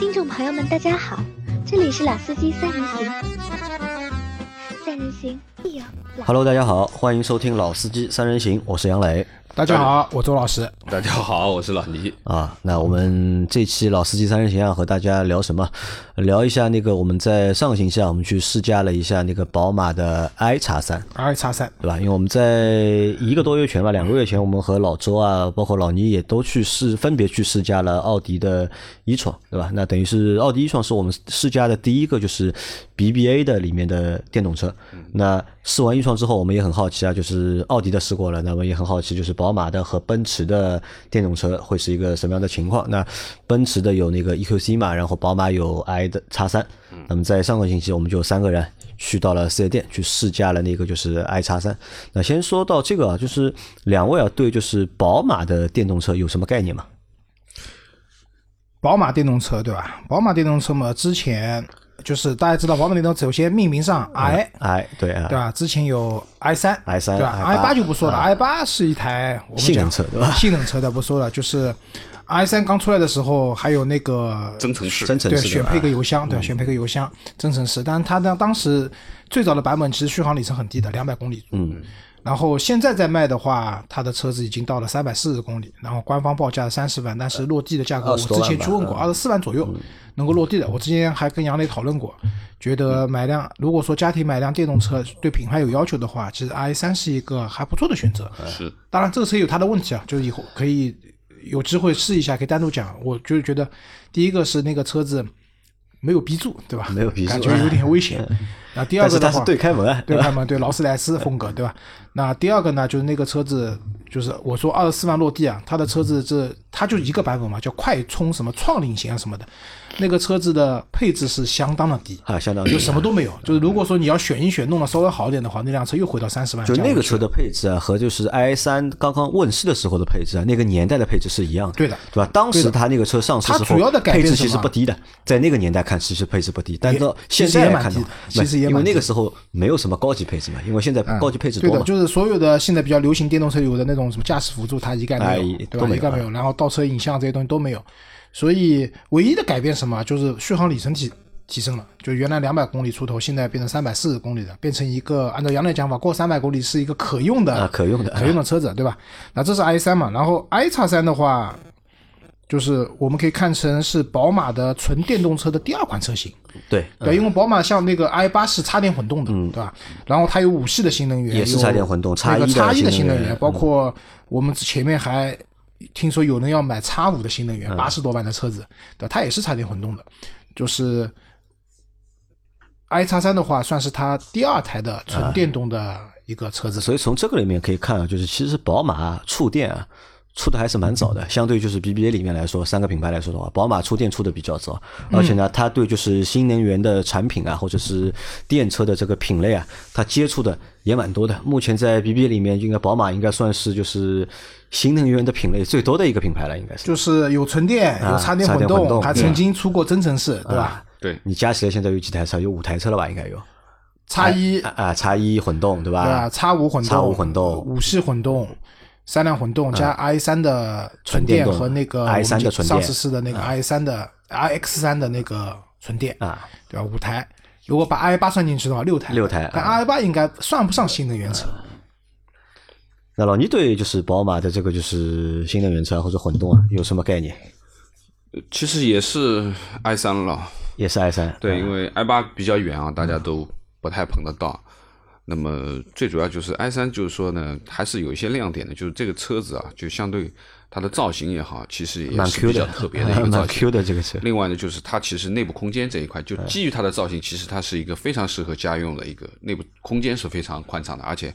听众朋友们，大家好，这里是老司机三人行，三人行必有老。Hello，大家好，欢迎收听《老司机三人行》，我是杨磊。大家好，我周老师。大家好，我是老倪。啊。那我们这期《老司机三人行》要和大家聊什么？聊一下那个我们在上个星期啊，我们去试驾了一下那个宝马的 i 叉三，i 叉三，对吧？因为我们在一个多月前吧，两个月前，我们和老周啊，包括老倪也都去试，分别去试驾了奥迪的一创，对吧？那等于是奥迪一创是我们试驾的第一个就是 BBA 的里面的电动车。那试完一创之后，我们也很好奇啊，就是奥迪的试过了，那么也很好奇，就是宝马的和奔驰的电动车会是一个什么样的情况？那奔驰的有那个 EQC 嘛，然后宝马有 i 的叉三。那么在上个星期，我们就三个人去到了四 S 店去试驾了那个就是 i 叉三。那先说到这个啊，就是两位啊对就是宝马的电动车有什么概念吗？宝马电动车对吧？宝马电动车嘛，之前就是大家知道，宝马电动车首先命名上 i，、i 对啊，对吧？之前有 i 三 i 三对吧 i8？i 八就不说了啊，i 八是一台我们性能讲车对吧性能车的不说了，就是 i 三刚出来的时候，还有那个增程式，对，真诚是选配个个油箱，对吧？选配个油箱，增程式。但是它当当时最早的版本其实续航里程很低的，两百公里。嗯。然后现在在卖的话，它的车子已经到了三百四十公里，然后官方报价三十万，但是落地的价格我之前去问过，二十四万左右能够落地的。我之前还跟杨磊讨论过，觉得买辆如果说家庭买辆电动车对品牌有要求的话，其实 i 三是一个还不错的选择。是当然，这个车有它的问题啊，就是以后可以有机会试一下，可以单独讲。我就是觉得，第一个是那个车子没有 B 柱，对吧？没有 B 柱感觉有点危险。那第二但是它是对开门啊，对开门，对劳斯莱斯风格，对吧？那第二个呢，就是那个车子，就是我说二十四万落地啊，它的车子这它就一个版本嘛，叫快充什么创领型啊什么的，那个车子的配置是相当的低。啊，相当于就什么都没有，就是如果说你要选一选，弄得稍微好一点的话，那辆车又回到三十万就。那个车的配置啊，和就是 i 三刚刚问世的时候的配置啊，那个年代的配置是一样的，对的对吧？当时它那个车上市时候，它主要的改配置其实不低的，在那个年代看其实配置不低，但也到现在来看的实也蛮低的其实也因为那个时候没有什么高级配置嘛，因为现在高级配置对的，就是所有的现在比较流行电动车有的那种什么驾驶辅助，它一概没有，哎对吧？一概没有。然后倒车影像这些东西都没有，所以唯一的改变什么？就是续航里程提提升了，就原来两百公里出头，现在变成三百四十公里的，变成一个按照杨磊讲法，过三百公里是一个可用的、啊可用的可用的车子，对吧？那这是 i 三嘛，然后 i 叉三的话。就是我们可以看成是宝马的纯电动车的第二款车型，对，对，因为宝马像那个 i 八是插电混动的，对吧？然后它有五系的新能源，嗯也是插电混动那个 X1 的叉一的新能源，包括我们前面还听说有人要买叉五的新能嗯。源，八十多万的车子，对吧，它也是插电混动的，就是 i 叉三的话，算是它第二台的纯电动的一个车子。所以从这个里面可以看啊，就是其实宝马啊触电啊出的还是蛮早的，相对就是 BBA 里面来说，三个品牌来说的话，宝马出电出的比较早，而且呢，它对就是新能源的产品啊，或者是电车的这个品类啊，它接触的也蛮多的。目前在 BBA 里面，应该宝马应该算是就是新能源的品类最多的一个品牌了，应该是。就是有纯电，啊有插电混动动，还曾经出过增程式，对吧？对，你加起来现在有几台车？有五台车了吧？应该有。叉一啊啊，叉一混动对吧？对啊？叉五混动、叉五混动五系混动、三辆混动加 i 三的纯电和那个 i3 我们的纯电上次试的那个 i 三的 i x 三的那个纯电，啊，对吧？五台，如果把 i 八算进去的话，六台，六台但啊 i 八应该算不上新能源车。那老倪对就是宝马的这个就是新能源车或者混动啊有什么概念？其实也是 i 三了。也是 i 三，对，因为 i 八比较远啊，大家都不太碰得到。那么最主要就是 i 三，就是说呢，还是有一些亮点的，就是这个车子啊，就相对它的造型也好，其实也蛮是比较特别的一个 造型。Q 的这个车。另外呢，就是它其实内部空间这一块，就基于它的造型，其实它是一个非常适合家用的一个内部空间是非常宽敞的，而且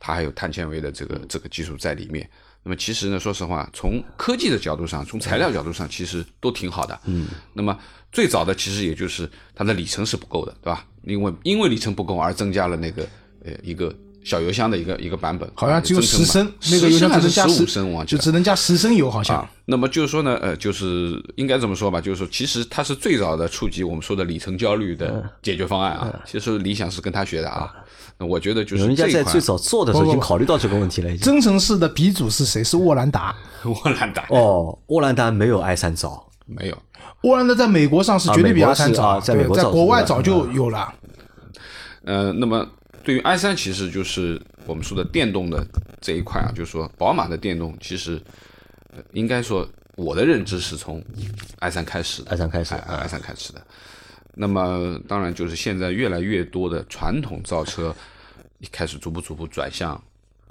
它还有碳纤维的这个这个技术在里面。那么其实呢，说实话，从科技的角度上，从材料角度上，其实都挺好的。嗯。那么最早的其实也就是它的里程是不够的，对吧？因为因为里程不够而增加了那个呃一个小油箱的一个一个版本，好像只有十升，那个油箱还是只能加十五升，我就只能加十升油，好像。啊，那么就是说呢，呃，就是应该这么说吧，就是说，其实它是最早的触及我们说的里程焦虑嗯的解决方案啊。其实理想是跟他学的啊。那我觉得就是人家在最早做的时候已经考虑到这个问题了，已经。增程式的鼻祖是谁？是沃兰达。沃兰达，哦，沃兰达没有 i 三早，没有。沃兰达在美国上市绝对比啊 i 美国是三早，啊在美国在国外早就有了。呃，那么对于 i 三，其实就是我们说的电动的这一块啊，就是说宝马的电动，其实、呃应该说我的认知是从 i 三开始的 i3 开始哎 i 三开始的。那么当然就是现在越来越多的传统造车开始逐步逐步转向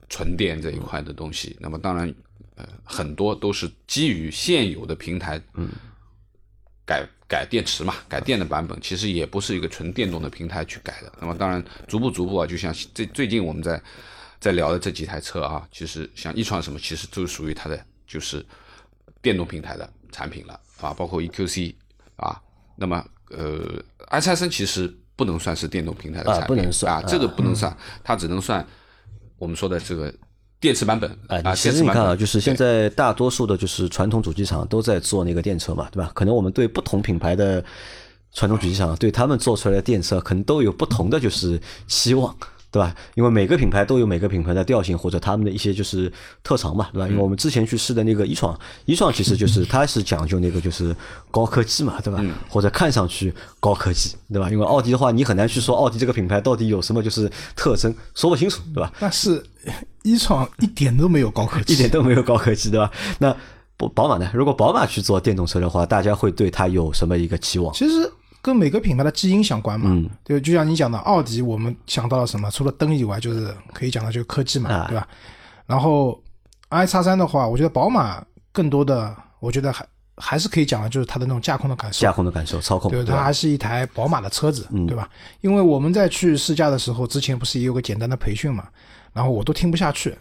纯电这一块的东西。那么当然，呃，很多都是基于现有的平台，嗯，改改电池嘛，改电的版本，其实也不是一个纯电动的平台去改的。那么当然，逐步逐步啊，就像最最近我们在在聊的这几台车啊，其实像一创什么，其实都属于它的就是电动平台的产品了啊，包括 EQC 啊。那么呃，i 三三其实不能算是电动平台的啊产品不能算啊，这个不能算，它只能算我们说的这个电池版本哎，啊。其实你看啊，就是现在大多数的就是传统主机厂都在做那个电车嘛，对吧？可能我们对不同品牌的传统主机厂，对他们做出来的电车，可能都有不同的就是期望。对吧？因为每个品牌都有每个品牌的调性或者他们的一些就是特长嘛，对吧？因为我们之前去试的那个一创，一创其实就是它是讲究那个就是高科技嘛，对吧？或者看上去高科技，对吧？因为奥迪的话，你很难去说奥迪这个品牌到底有什么就是特征，说不清楚，对吧？但是一创一点都没有高科技，一点都没有高科技，对吧？那宝宝马呢？如果宝马去做电动车的话，大家会对它有什么一个期望？其实跟每个品牌的基因相关嘛。嗯对，就像你讲的，奥迪，我们想到了什么？除了灯以外，就是可以讲的就是科技嘛，啊对吧？然后 i 叉三的话，我觉得宝马更多的，我觉得还还是可以讲的，就是它的那种驾控的感受。驾控的感受、操控，对，它还是一台宝马的车子，嗯对吧？因为我们在去试驾的时候，之前不是也有个简单的培训嘛，然后我都听不下去，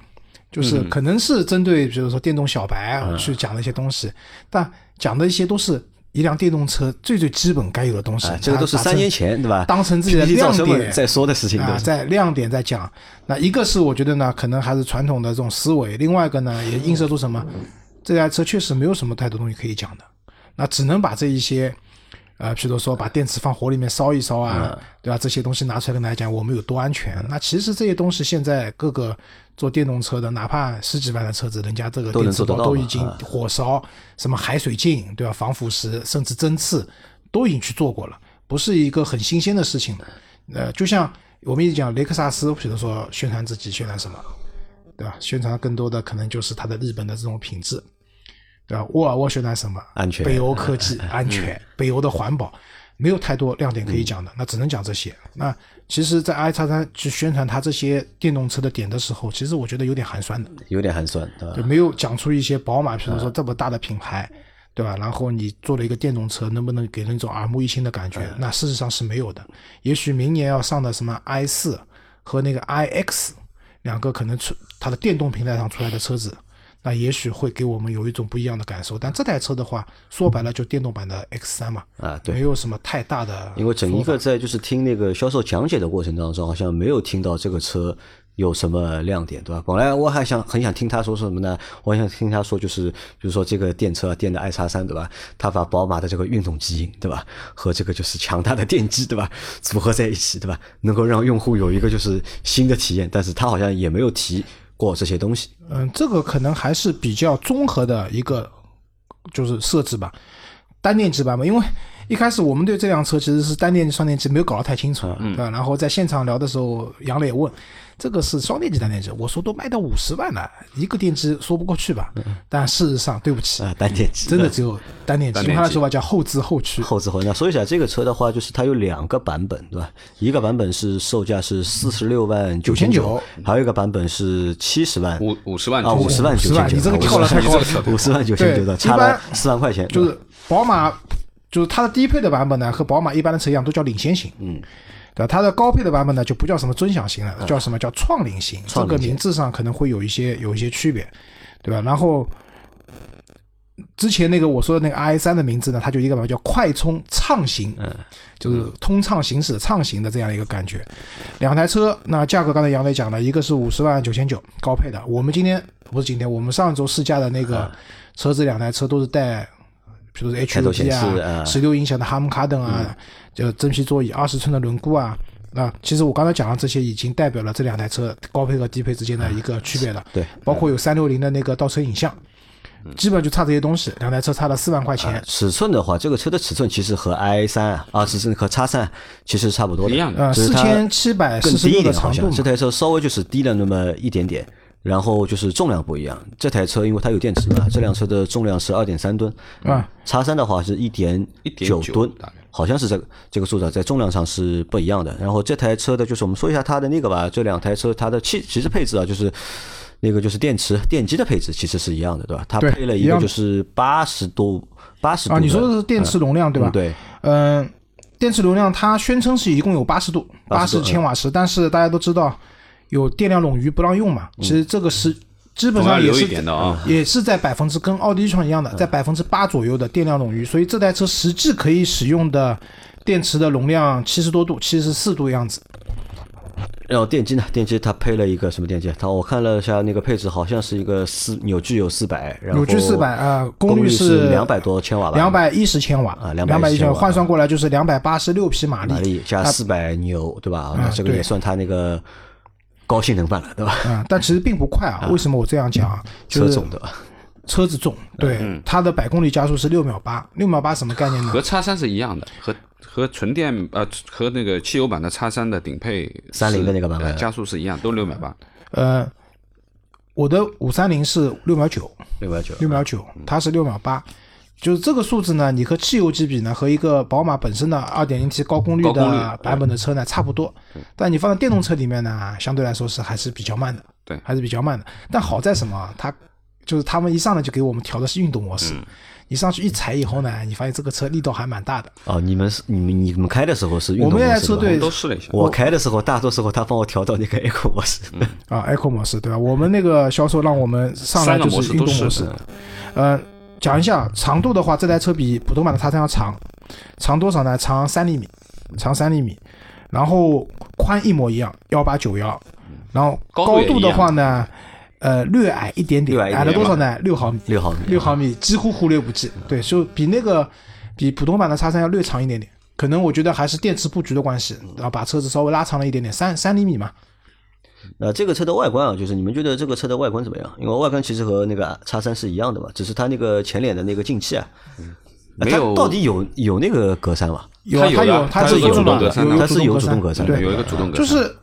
就是嗯可能是针对比如说电动小白啊去讲的一些东西，但讲的一些都是一辆电动车最最基本该有的东西啊，，这个都是三年前，对吧？当成自己的亮点在说的事情，啊，在亮点在讲。那一个是我觉得呢，可能还是传统的这种思维；另外一个呢，也映射出什么，这台车确实没有什么太多东西可以讲的，那只能把这一些。呃，譬如说把电池放火里面烧一烧啊，嗯对吧？这些东西拿出来跟大家讲，我们有多安全。那其实这些东西现在各个做电动车的，哪怕十几万的车子，人家这个电池都已经啊火烧、什么海水镜，对吧？防腐蚀甚至针刺都已经去做过了，不是一个很新鲜的事情。呃，就像我们一直讲雷克萨斯，比如说宣传自己宣传什么，对吧？宣传更多的可能就是它的日本的这种品质，对吧？沃尔沃宣传什么？安全北欧科技、安全，北欧的环保，没有太多亮点可以讲的，那只能讲这些。那其实，在 i 叉三去宣传它这些电动车的点的时候，其实我觉得有点寒酸的。有点寒酸，对吧就？没有讲出一些宝马，比如说这么大的品牌，对吧？然后你做了一个电动车，能不能给人一种耳目一新的感觉？那事实上是没有的。也许明年要上的什么 i 四和那个 i x 两个可能出它的电动平台上出来的车子，那也许会给我们有一种不一样的感受。但这台车的话，说白了就电动版的 X 三嘛，啊，对没。有什么太大的。因为整一个在就是听那个销售讲解的过程当中，好像没有听到这个车有什么亮点，对吧？本来我还想很想听他说什么呢？我想听他说就是，比如说这个电车电的 i 叉三，对吧？他把宝马的这个运动基因，对吧？和这个就是强大的电机，对吧？组合在一起，对吧？能够让用户有一个就是新的体验，但是他好像也没有提过这些东西。嗯，这个可能还是比较综合的一个就是设置吧，单电机版本，因为一开始我们对这辆车其实是单电机、双电机没有搞得太清楚，对吧？然后在现场聊的时候，杨磊问这个是双电机、单电机，我说都卖到五十万了，一个电机说不过去吧？但事实上，对不起，啊，单电机。真的只有单电机，单电机。用他的说法叫后置后驱。后置后那说一下这个车的话，就是它有两个版本，对吧？一个版本是售价是四十六万九千九，还有一个版本是七十万。五五十万啊，五十万九千九，万你这个跳得太高了。五十万九千九的，对差了四万块钱，就是宝马，就是它的低配的版本呢，和宝马一般的车一样，都叫领先型。嗯，对吧？它的高配的版本呢，就不叫什么尊享型了，叫什么叫创领型。这个名字上可能会有一些有一些区别，对吧？然后之前那个我说的那个 i 三的名字呢，它就一个版本叫快充畅行，嗯，就是通畅行驶畅行的这样一个感觉。两台车，那价格刚才杨磊讲了，一个是五十万九千九高配的，我们今天不是今天，我们上周试驾的那个车子，两台车都是带，比如说开头显 HUD 啊，啊十六英响的哈姆卡顿啊，就真皮座椅，二十寸的轮毂啊。啊其实我刚才讲的这些，已经代表了这两台车高配和低配之间的一个区别了。对，包括有三六零的那个倒车影像，基本就差这些东西，两台车差了四万块钱。尺寸的话，这个车的尺寸其实和 i 三啊，啊，尺寸和叉三其实差不多的，一样的呃，四千七百四十六低一点，好像的长度这台车稍微就是低了那么一点点。然后就是重量不一样，这台车因为它有电池嘛，这辆车的重量是二点三吨，啊，叉三的话是一点九1.9吨，好像是这个这个数字在重量上是不一样的。然后这台车的就是我们说一下它的那个吧，这两台车它的气其实配置啊，就是那个就是电池电机的配置其实是一样的，对吧？它配了一个就是八十多八十啊，你说的是电池容量对吧？嗯对，嗯，电池容量它宣称是一共有八十度，八十千瓦时，但是大家都知道有电量冗余不让用嘛，其实这个是基本上也是点的啊。也是在百分之跟奥迪一创一样的，在百分之八左右的电量冗余，所以这台车实际可以使用的电池的容量七十多度，七十四度样子。然后电机呢？电机它配了一个什么电机？它我看了一下那个配置，好像是一个四扭矩有四百，然后扭矩四百啊，功率是两百多千瓦吧，两百一十千瓦啊两210一十瓦，千瓦换算过来就是两百八十六匹马马力加四百牛，对吧？那这个也算它那个高性能版了，对吧？啊，但其实并不快啊。为什么我这样讲啊？就是车重的，车子重，对，它的百公里加速是六秒八，六秒八什么概念呢和？叉三是一样的，和和纯电呃和那个汽油版的叉三的顶配三菱的那个版本呃加速是一样，都六秒八。呃，我的五三零是六秒九，六秒九，六秒九，它是六秒八。就是这个数字呢，你和汽油机比呢，和一个宝马本身的 2.0T 高功率高功率的版本的车呢差不多，但你放在电动车里面呢，相对来说是还是比较慢的，对。还是比较慢的。但好在什么？它就是他们一上来就给我们调的是运动模式，你上去一踩以后呢，你发现这个车力道还蛮大的。哦，你们是你们你们开的时候是运动我们模式对吧那台车队都试了一下，我开的时候，大多时候他帮我调到那个 Eco 模式，啊，Eco 模式对吧？我们那个销售让我们上来就是运动模式。呃，讲一下长度的话，这台车比普通版的叉三要长，长多少呢？长三厘米，长三厘米，然后宽一模一样，幺八九幺，然后高度的话呢，呃，略矮一点点，矮了多少呢？六毫米，六毫米，六毫米，几乎忽略不计。对，就比那个比普通版的叉三要略长一点点。可能我觉得还是电池布局的关系，然后把车子稍微拉长了一点点，三三厘米嘛。那这个车的外观啊，就是你们觉得这个车的外观怎么样？因为外观其实和那个叉三是一样的嘛，只是它那个前脸的那个进气啊，没有它到底有有那个格栅吗？有啊，它它有它它是有有主动格栅的它是有主主动格栅的对，有一个主动格栅，就是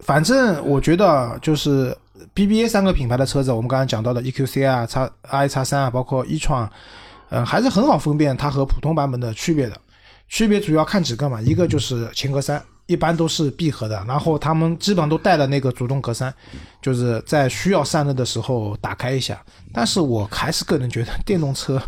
反正我觉得就是 BBA 三个品牌的车子，我们刚才讲到的 EQC 啊、叉 i 叉三啊，包括一创，嗯、还是很好分辨它和普通版本的区别的。区别主要看几个嘛，一个就是前格栅，一般都是闭合的，然后他们基本上都带了那个主动格栅，就是在需要散热的时候打开一下。但是我还是个人觉得电动车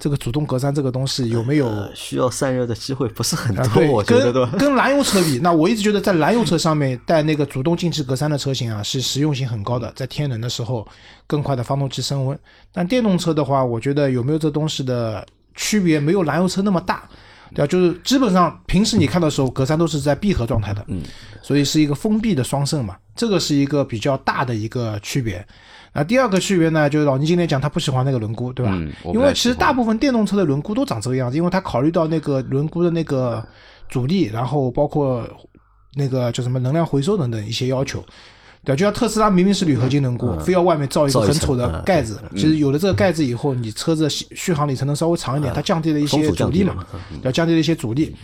这个主动格栅这个东西有没有呃需要散热的机会不是很啊，多，对，我觉得跟？跟燃油车比，那我一直觉得在燃油车上面带那个主动进气格栅的车型啊，是实用性很高的，在天冷的时候更快的发动机升温。但电动车的话，我觉得有没有这东西的区别，没有燃油车那么大。对啊，就是基本上平时你看到的时候，格栅都是在闭合状态的，嗯，所以是一个封闭的双肾嘛，这个是一个比较大的一个区别。那第二个区别呢，就是老倪今天讲他不喜欢那个轮毂，对吧？嗯因为其实大部分电动车的轮毂都长这个样子，因为他考虑到那个轮毂的那个阻力，然后包括那个叫什么能量回收等等一些要求。对，就像特斯拉明明是铝合金轮毂，非要外面造一个很丑的嗯盖子。其实有了这个盖子以后，你车子续续航里程能稍微长一点，它降低了一些阻力嘛，要降低了一些阻力。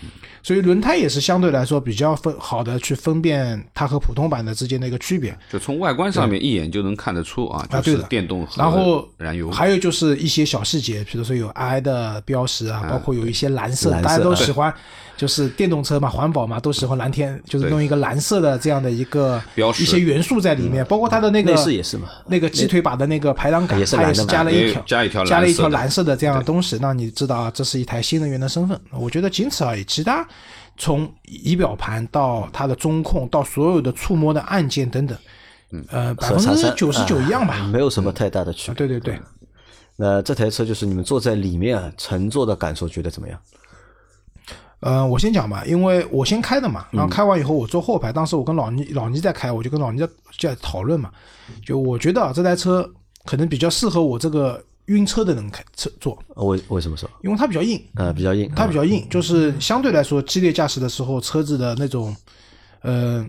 所以轮胎也是相对来说比较分好的去分辨它和普通版的之间的一个区别。就从外观上面一眼就能看得出啊，啊，就是对的，电动和然后燃油。还有就是一些小细节，比如说有 I 的标识啊，包括有一些蓝色，蓝色大家都喜欢，就是电动车嘛，环保嘛，都喜欢蓝天，就是对弄一个蓝色的这样的一个标识。一些元素在里面，包括它的那个内饰也是嘛，那个鸡腿把的那个排挡杆，也是加了一条加一条加了一条蓝色的。蓝色的这样的东西，让你知道啊，这是一台新能源的身份。我觉得仅此而已，其他从仪表盘到它的中控到所有的触摸的按键等等，呃，百分之九十九一样吧。啊 没有什么太大的区啊，别。对对对，那这台车就是你们坐在里面啊，乘坐的感受觉得怎么样？呃，我先讲吧，因为我先开的嘛，嗯然后开完以后我坐后排，当时我跟老倪老倪在开，我就跟老倪在在讨论嘛，就我觉得啊这台车可能比较适合我这个晕车的人开车坐，呃为为什么说？因为它比较硬，呃，比较硬，它比较硬，就是相对来说激烈驾驶的时候，车子的那种，呃，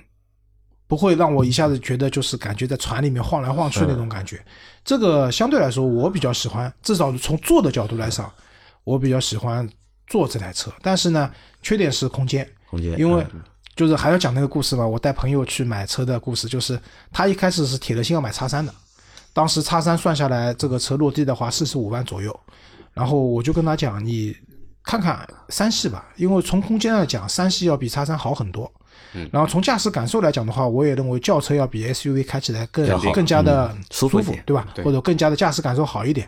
不会让我一下子觉得就是感觉在船里面晃来晃去那种感觉。这个相对来说我比较喜欢，至少从坐的角度来上，我比较喜欢坐这台车。但是呢，缺点是空间，空间因为嗯。就是还要讲那个故事嘛，我带朋友去买车的故事，就是他一开始是铁了心要买叉三的，当时叉三算下来这个车落地的话四十五万左右，然后我就跟他讲，你看看三系吧，因为从空间来讲，三系要比叉三好很多。然后从驾驶感受来讲的话，我也认为轿车要比 SUV 开起来更更好更加的嗯舒服对吧？或者更加的驾驶感受好一点。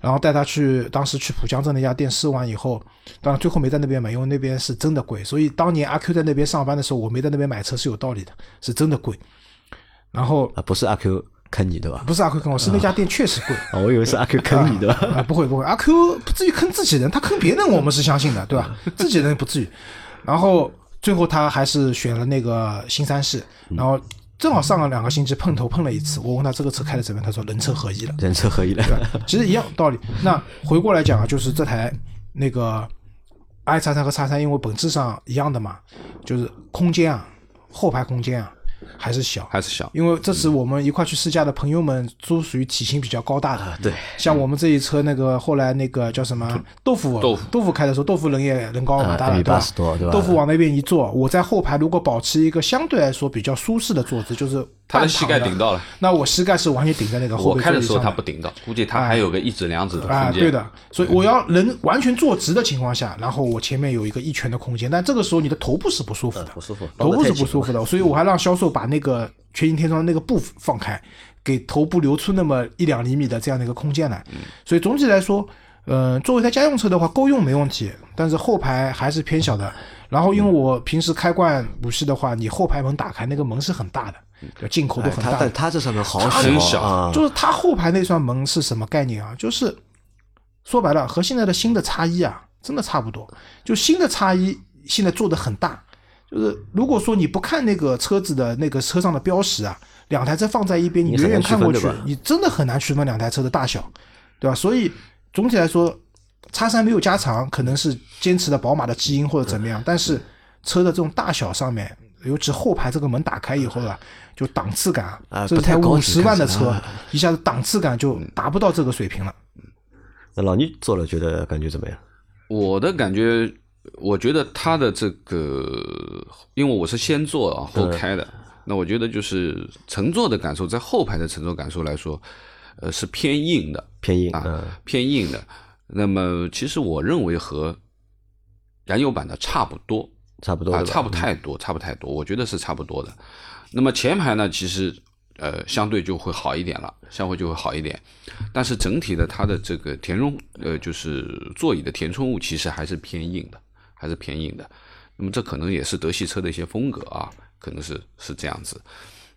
然后带他去，当时去浦江镇那家店试完以后，当然最后没在那边买，因为那边是真的贵。所以当年阿 Q 在那边上班的时候，我没在那边买车是有道理的，是真的贵。然后啊，不是阿 Q 坑你对吧？不是阿 Q 坑我，是那家店确实贵。啊，我以为是阿 Q 坑你对吧？啊，不会不会，阿 Q 不至于坑自己人，他坑别人我们是相信的，对吧？自己人不至于。然后最后他还是选了那个新三系，然后正好上了两个星期碰头碰了一次，我问他这个车开的怎么样，他说人车合一了。人车合一了，对其实一样道理。那回过来讲啊，就是这台那个 i 叉三和叉三，因为本质上一样的嘛，就是空间啊，后排空间啊还是小。还是小。因为这次我们一块去试驾的朋友们都属于体型比较高大的，对，像我们这一车那个后来那个叫什么？豆腐豆腐。豆腐开的时候，豆腐人也人高马大了，对吧？80多对吧？豆腐往那边一坐，我在后排如果保持一个相对来说比较舒适的坐姿，就是半他的膝盖顶到了，那我膝盖是完全顶在那个后背我开的时候他不顶到，估计他还有个一指两指的啊，空间。对的，所以我要人完全坐直的情况下，然后我前面有一个一拳的空间，但这个时候你的头部是不舒服的，不舒服头部是不舒服的，所以我还让销售把那个全景天窗那个布放开，给头部留出那么一两厘米的这样的一个空间来。所以总体来说，呃，作为一台家用车的话，够用没问题，但是后排还是偏小的。然后因为我平时开惯五系的话，你后排门打开，那个门是很大的，就进口都很大的。但它这上面好很小啊，就是它后排那扇门是什么概念啊？就是说白了，和现在的新的叉一啊，真的差不多。就新的叉一现在做的很大，就是如果说你不看那个车子的那个车上的标识啊，两台车放在一边，你远远看过去你真的很难区分两台车的大小，对吧？所以总体来说，叉三没有加长，可能是坚持了宝马的基因或者怎么样，但是车的这种大小上面，尤其后排这个门打开以后啊，就档次感啊这是台五十万的车一下子档次感就达不到这个水平了。那老倪做了觉得感觉怎么样？我的感觉，我觉得它的这个，因为我是先坐啊后开的，那我觉得就是乘坐的感受，在后排的乘坐感受来说，呃，是偏硬的。偏硬，啊嗯，偏硬的。那么其实我认为和燃油版的差不多，啊，差不多啊差不太多，差不太多，我觉得是差不多的。那么前排呢，其实呃相对就会好一点了，相对就会好一点。但是整体的它的这个填充呃就是座椅的填充物其实还是偏硬的，还是偏硬的。那么这可能也是德系车的一些风格啊，可能是是这样子。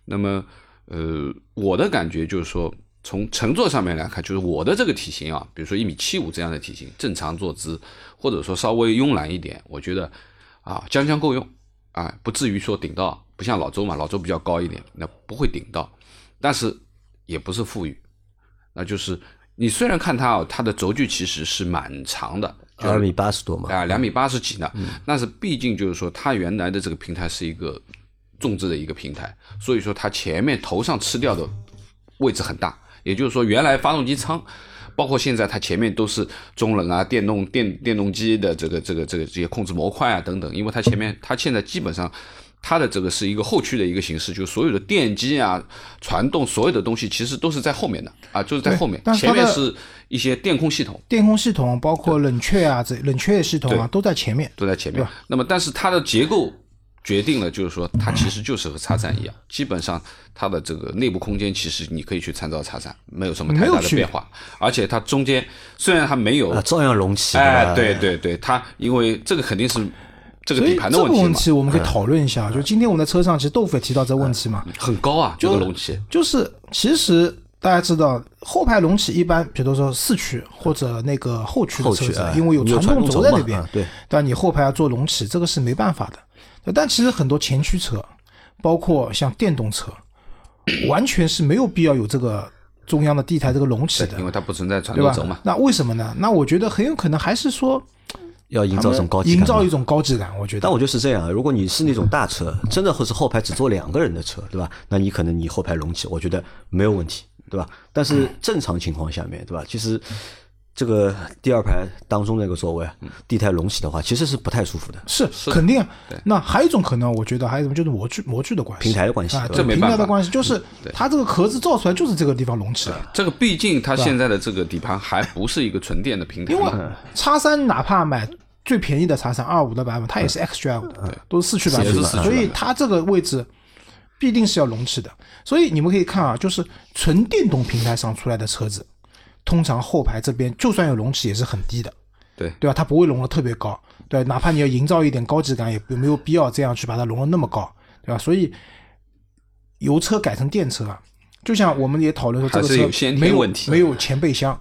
那么呃我的感觉就是说。从乘坐上面来看，就是我的这个体型啊，比如说一米七五这样的体型，正常坐姿，或者说稍微慵懒一点，我觉得啊，将将够用啊，不至于说顶到，不像老周嘛，老周比较高一点，那不会顶到，但是也不是富裕，那就是你虽然看它啊，它的轴距其实是蛮长的，二米八十多嘛，啊，两米八十几呢，但是毕竟就是说它原来的这个平台是一个种植的一个平台，所以说它前面头上吃掉的位置很大，也就是说原来发动机舱。包括现在它前面都是中冷啊、电动电电动机的这个这个这个这些控制模块啊等等，因为它前面它现在基本上它的这个是一个后驱的一个形式，就是所有的电机啊、传动所有的东西其实都是在后面的啊，就是在后面，前面是一些电控系统。电控系统包括冷却啊，这冷却系统啊都在前面。都在前面。那么，但是它的结构决定了，就是说它其实就是和叉三一样，基本上它的这个内部空间其实你可以去参照叉三，没有什么太大的变化。而且它中间虽然它没有，啊，照样隆起，哎，对对对，它因为这个肯定是这个所以底盘的这个问问题我们可以讨论一下。就今天我们在车上，其实豆腐也提到这个问题嘛，很高啊，这个隆起。就是其实大家知道，后排隆起一般，比如说四驱或者那个后驱的车子因为有传动轴在那边啊，对，但你后排要做隆起，这个是没办法的。但其实很多前驱车，包括像电动车，完全是没有必要有这个中央的地台这个隆起的因。为它不存在传动轴嘛？，那为什么呢？那我觉得很有可能还是说，要营造一种高级感，营造一种高级感，我觉得。但我觉得是这样，如果你是那种大车，真的或是后排只坐两个人的车，对吧？那你可能你后排隆起，我觉得没有问题，对吧？但是正常情况下面，对吧？其实这个第二排当中那个座位啊，地台隆起的话，其实是不太舒服的。是肯定啊。那还有一种可能，我觉得还有什么就是模具模具的关系，平台的关系啊，这没办法。台的关系，就是它这个壳子造出来就是这个地方隆起的。这个毕竟它现在的这个底盘还不是一个纯电的平台。因为，叉三哪怕买最便宜的叉三二五的版本，它也是 X Drive 的，都是四驱版本。所以它这个位置必定是要隆起的。所以你们可以看啊，就是纯电动平台上出来的车子，通常后排这边就算有隆起也是很低的，对。对吧？它不会隆得特别高，对，哪怕你要营造一点高级感，也没有必要这样去把它隆得那么高，对吧？所以油车改成电车啊，就像我们也讨论说，这个车没有问题没有前备箱，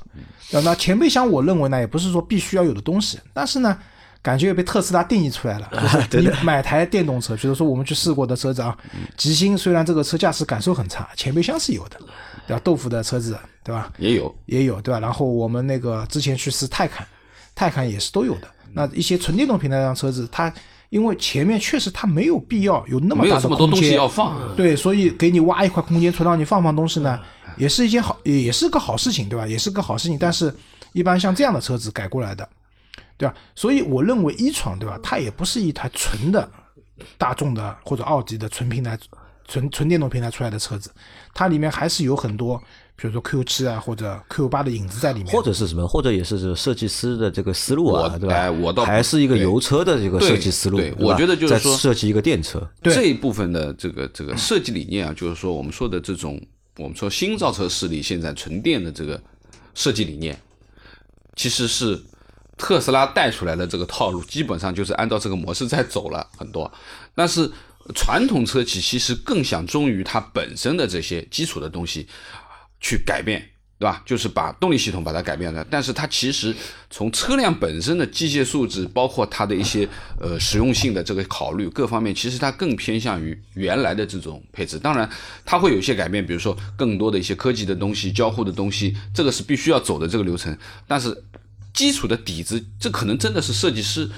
对吧？那前备箱我认为呢，也不是说必须要有的东西，但是呢。感觉也被特斯拉定义出来了，就是你买台电动车，比如说我们去试过的车子啊，极星虽然这个车驾驶感受很差，前备箱是有的，对吧？豆腐的车子，对吧？也有也有，对吧？然后我们那个之前去试泰坦，泰坦也是都有的。那一些纯电动平台上车子，它因为前面确实它没有必要有那么大的没有这么多空间东西要放，对，所以给你挖一块空间出来让你放放东西呢，也是一件好，也也是个好事情，对吧？也是个好事情。但是，一般像这样的车子改过来的，对吧？所以我认为一创，对吧？它也不是一台纯的大众的或者奥迪的纯平台、纯纯电动平台出来的车子，它里面还是有很多，比如说 Q 七啊或者 Q 八的影子在里面。或者是什么，或者也是设计师的这个思路啊，对吧？哎我倒还是一个油车的这个设计思路，对对吧我觉得就是在说设计一个电车，对这一部分的这个这个设计理念啊，就是说我们说的这种我们说新造车势力现在纯电的这个设计理念，其实是特斯拉带出来的这个套路，基本上就是按照这个模式在走了很多。但是传统车企其实更想忠于它本身的这些基础的东西去改变。对吧？就是把动力系统把它改变了，但是它其实从车辆本身的机械素质，包括它的一些呃实用性的这个考虑各方面，其实它更偏向于原来的这种配置。当然，它会有一些改变，比如说更多的一些科技的东西、交互的东西，这个是必须要走的这个流程。但是基础的底子，这可能真的是设计师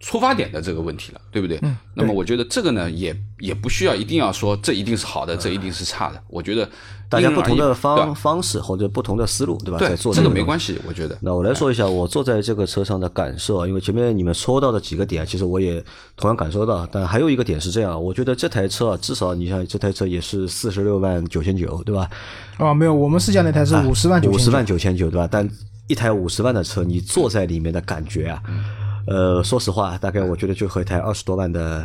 出发点的这个问题了，对不对？嗯。那么我觉得这个呢，也也不需要一定要说这一定是好的，这一定是差的。我觉得大家不同的方方式或者不同的思路，对吧？在对，做这个个没关系，我觉得。那我来说一下我坐在这个车上的感受啊，因为前面你们说到的几个点，其实我也同样感受到。但还有一个点是这样，我觉得这台车啊，至少你像这台车也是四十六万九千九，对吧？啊，没有，我们试驾那台是五十万九五十万九千九，对吧？但一台五十万的车，你坐在里面的感觉啊，呃，说实话，大概我觉得就和一台二十多万的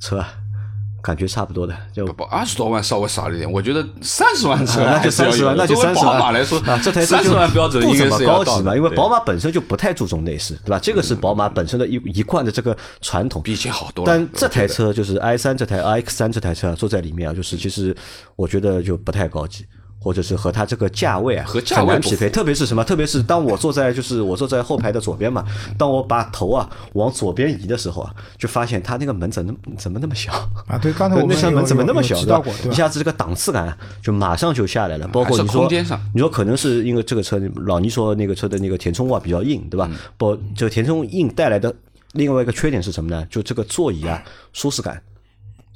车啊感觉差不多的，就不二十多万稍微少了一点，我觉得三十万车啊 那就三十万，那就三十万。宝马来说啊，这台车三十万标准不怎么应该是高级嘛，因为宝马本身就不太注重内饰，对吧？这个是宝马本身的一一贯的这个传统。比以前好多了。但这台车就是 i 三这台 i x 三这台车啊坐在里面啊，就是其实我觉得就不太高级。或者是和它这个价位啊和价位不很难匹配，特别是什么？特别是当我坐在就是我坐在后排的左边嘛，当我把头啊往左边移的时候啊，就发现它那个门怎么怎么那么小啊对刚才我们那扇门怎么那么小？一下子这个档次感就马上就下来了。包括你说空间上你说可能是因为这个车，老倪说那个车的那个填充物啊比较硬，对吧？嗯不，这个填充硬带来的另外一个缺点是什么呢？就这个座椅啊，舒适感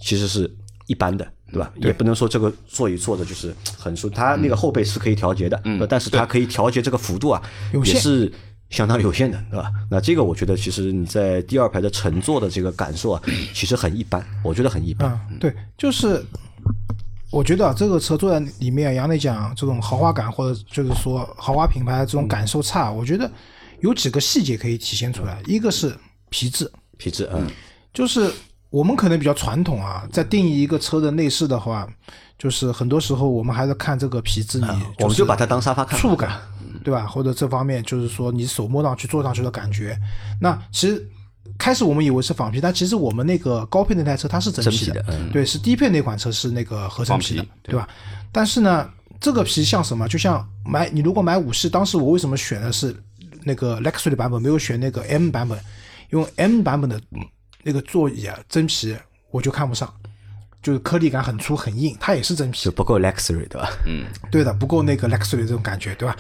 其实是一般的，对吧？也不能说这个座椅坐的就是很舒，它那个后背是可以调节的，嗯呃但是它可以调节这个幅度啊，也是相当有限的，对吧？那这个我觉得其实你在第二排的乘坐的这个感受啊，其实很一般，我觉得很一般。嗯，对，就是我觉得啊，这个车坐在里面，杨磊讲这种豪华感，或者就是说豪华品牌这种感受差，我觉得有几个细节可以体现出来。一个是皮质，皮质，嗯，就是我们可能比较传统啊，在定义一个车的内饰的话，就是很多时候我们还是看这个皮质，你我们就把它当沙发看，触感，对吧？或者这方面就是说你手摸上去、坐上去的感觉。那其实开始我们以为是仿皮，但其实我们那个高配那台车它是真皮的嗯对，是低配那款车是那个合成皮的对吧？但是呢，这个皮像什么？就像买你如果买五系，当时我为什么选的是那个 Lexus 的版本，没有选那个 M 版本？因为 M 版本的那个座椅啊，真皮我就看不上，就是颗粒感很粗很硬，它也是真皮就，不够 luxury，对吧？嗯，对的，不够那个 luxury 这种感觉，对吧？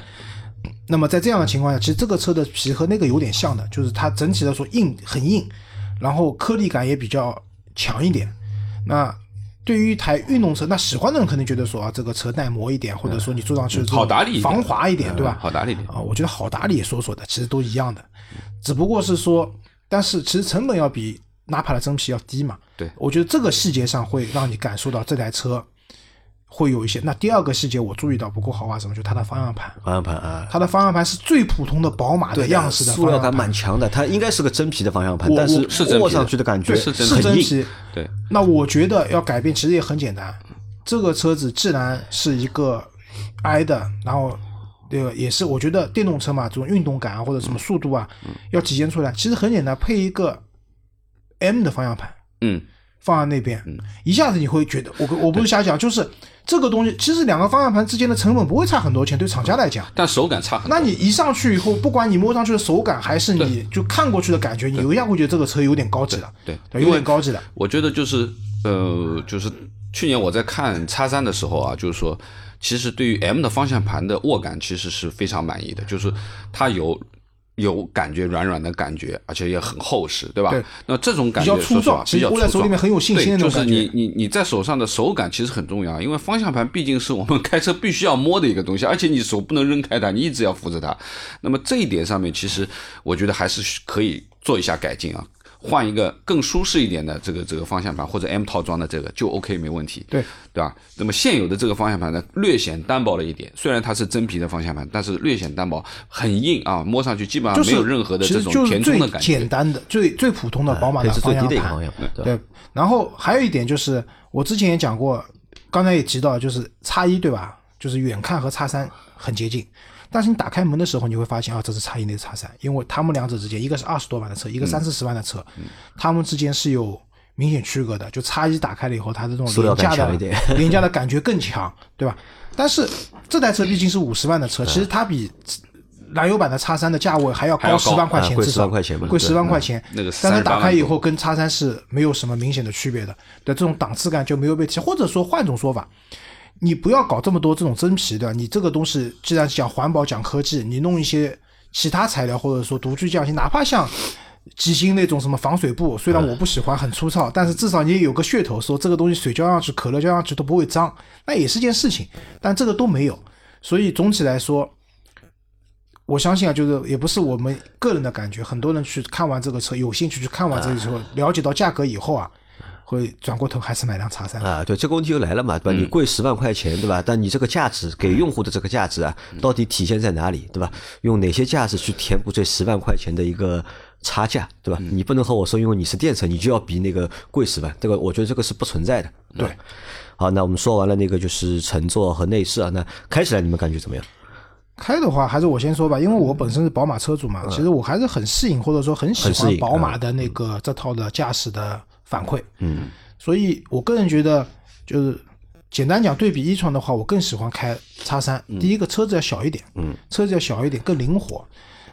那么在这样的情况下，其实这个车的皮和那个有点像的，就是它整体来说硬很硬，然后颗粒感也比较强一点。那对于一台运动车，那喜欢的人肯定觉得说啊，这个车耐磨一点，或者说你坐上去好打理防滑一点，对吧？好打理一点啊，我觉得好打理说说的，其实都一样的，只不过是说，但是其实成本要比纳帕的真皮要低嘛。对我觉得这个细节上会让你感受到这台车会有一些。那第二个细节我注意到不够豪华什么，就它的方向盘，方向盘啊，它的方向盘是最普通的宝马的样式的塑料感方向盘蛮强的，它应该是个真皮的方向盘，但是握上去的感觉是真是。真皮。对，那我觉得要改变其实也很简单，这个车子既然是一个 i 的，然后对吧也是我觉得电动车嘛，这种运动感啊或者什么速度啊，要体现出来，其实很简单，配一个 M 的方向盘嗯，放在那边，嗯一下子你会觉得，我我不是瞎讲，就是这个东西，其实两个方向盘之间的成本不会差很多钱，对厂家来讲。但手感差很多。那你一上去以后，不管你摸上去的手感，还是你就看过去的感觉，你一下会觉得这个车有点高级了，对对，有点高级了。我觉得就是呃，就是去年我在看叉三的时候啊，就是说，其实对于 M 的方向盘的握感其实是非常满意的，就是它有有感觉软软的感觉，而且也很厚实，对吧？对那这种感觉比较粗说实话壮其实比较粗壮握在手里面很有信心的那种对就是你你你在手上的手感其实很重要，因为方向盘毕竟是我们开车必须要摸的一个东西，而且你手不能扔开它，你一直要扶着它。那么这一点上面，其实我觉得还是可以做一下改进啊。换一个更舒适一点的这个这个方向盘，或者 M 套装的这个就 OK 没问题，对对吧？那么现有的这个方向盘呢，略显单薄了一点，虽然它是真皮的方向盘，但是略显单薄，很硬啊，摸上去基本上没有任何的这种填充的感觉。简单的、最最普通的宝马配置最低方向盘的一个方向盘，对？对，然后还有一点就是，我之前也讲过，刚才也提到，就是叉一对吧？就是远看和叉三很接近，但是你打开门的时候，你会发现啊，这是叉一，那是叉三，因为他们两者之间，一个是二十多万的车，一嗯个三四十万的车，他们之间是有明显区隔的。就叉一打开了以后，它的这种廉价的 廉价的感觉更强，对吧？但是这台车毕竟是五十万的车，其实它比燃油版的叉三的价位还要高高十万块钱，至少10万块钱嘛贵十万块钱。那个但是38打开以后跟叉三是没有什么明显的区别的，对这种档次感就没有被提，或者说换种说法，你不要搞这么多这种真皮的，你这个东西既然讲环保讲科技，你弄一些其他材料或者说独具匠心，哪怕像。机芯那种什么防水布，虽然我不喜欢，很粗糙，但是至少你也有个噱头，说这个东西水浇上去、可乐浇上去都不会脏，那也是件事情。但这个都没有，所以总体来说，我相信啊，就是也不是我们个人的感觉，很多人去看完这个车，有兴趣去看完这个车，了解到价格以后啊，会转过头还是买辆叉三。啊，对，这个问题又来了嘛，对吧？你贵十万块钱，对吧？但你这个价值给用户的这个价值啊，到底体现在哪里，对吧？用哪些价值去填补这十万块钱的一个差价，对吧？你不能和我说，因为你是电车，你就要比那个贵十万，这个我觉得这个是不存在的。对，好，那我们说完了那个就是乘坐和内饰啊，那开起来你们感觉怎么样？开的话，还是我先说吧，因为我本身是宝马车主嘛，其实我还是很适应或者说很喜欢宝马的那个这套的驾驶的反馈。嗯，所以我个人觉得，就是简单讲，对比一创的话，我更喜欢开叉三。第一个车子要小一点，嗯，车子要小一点，更灵活。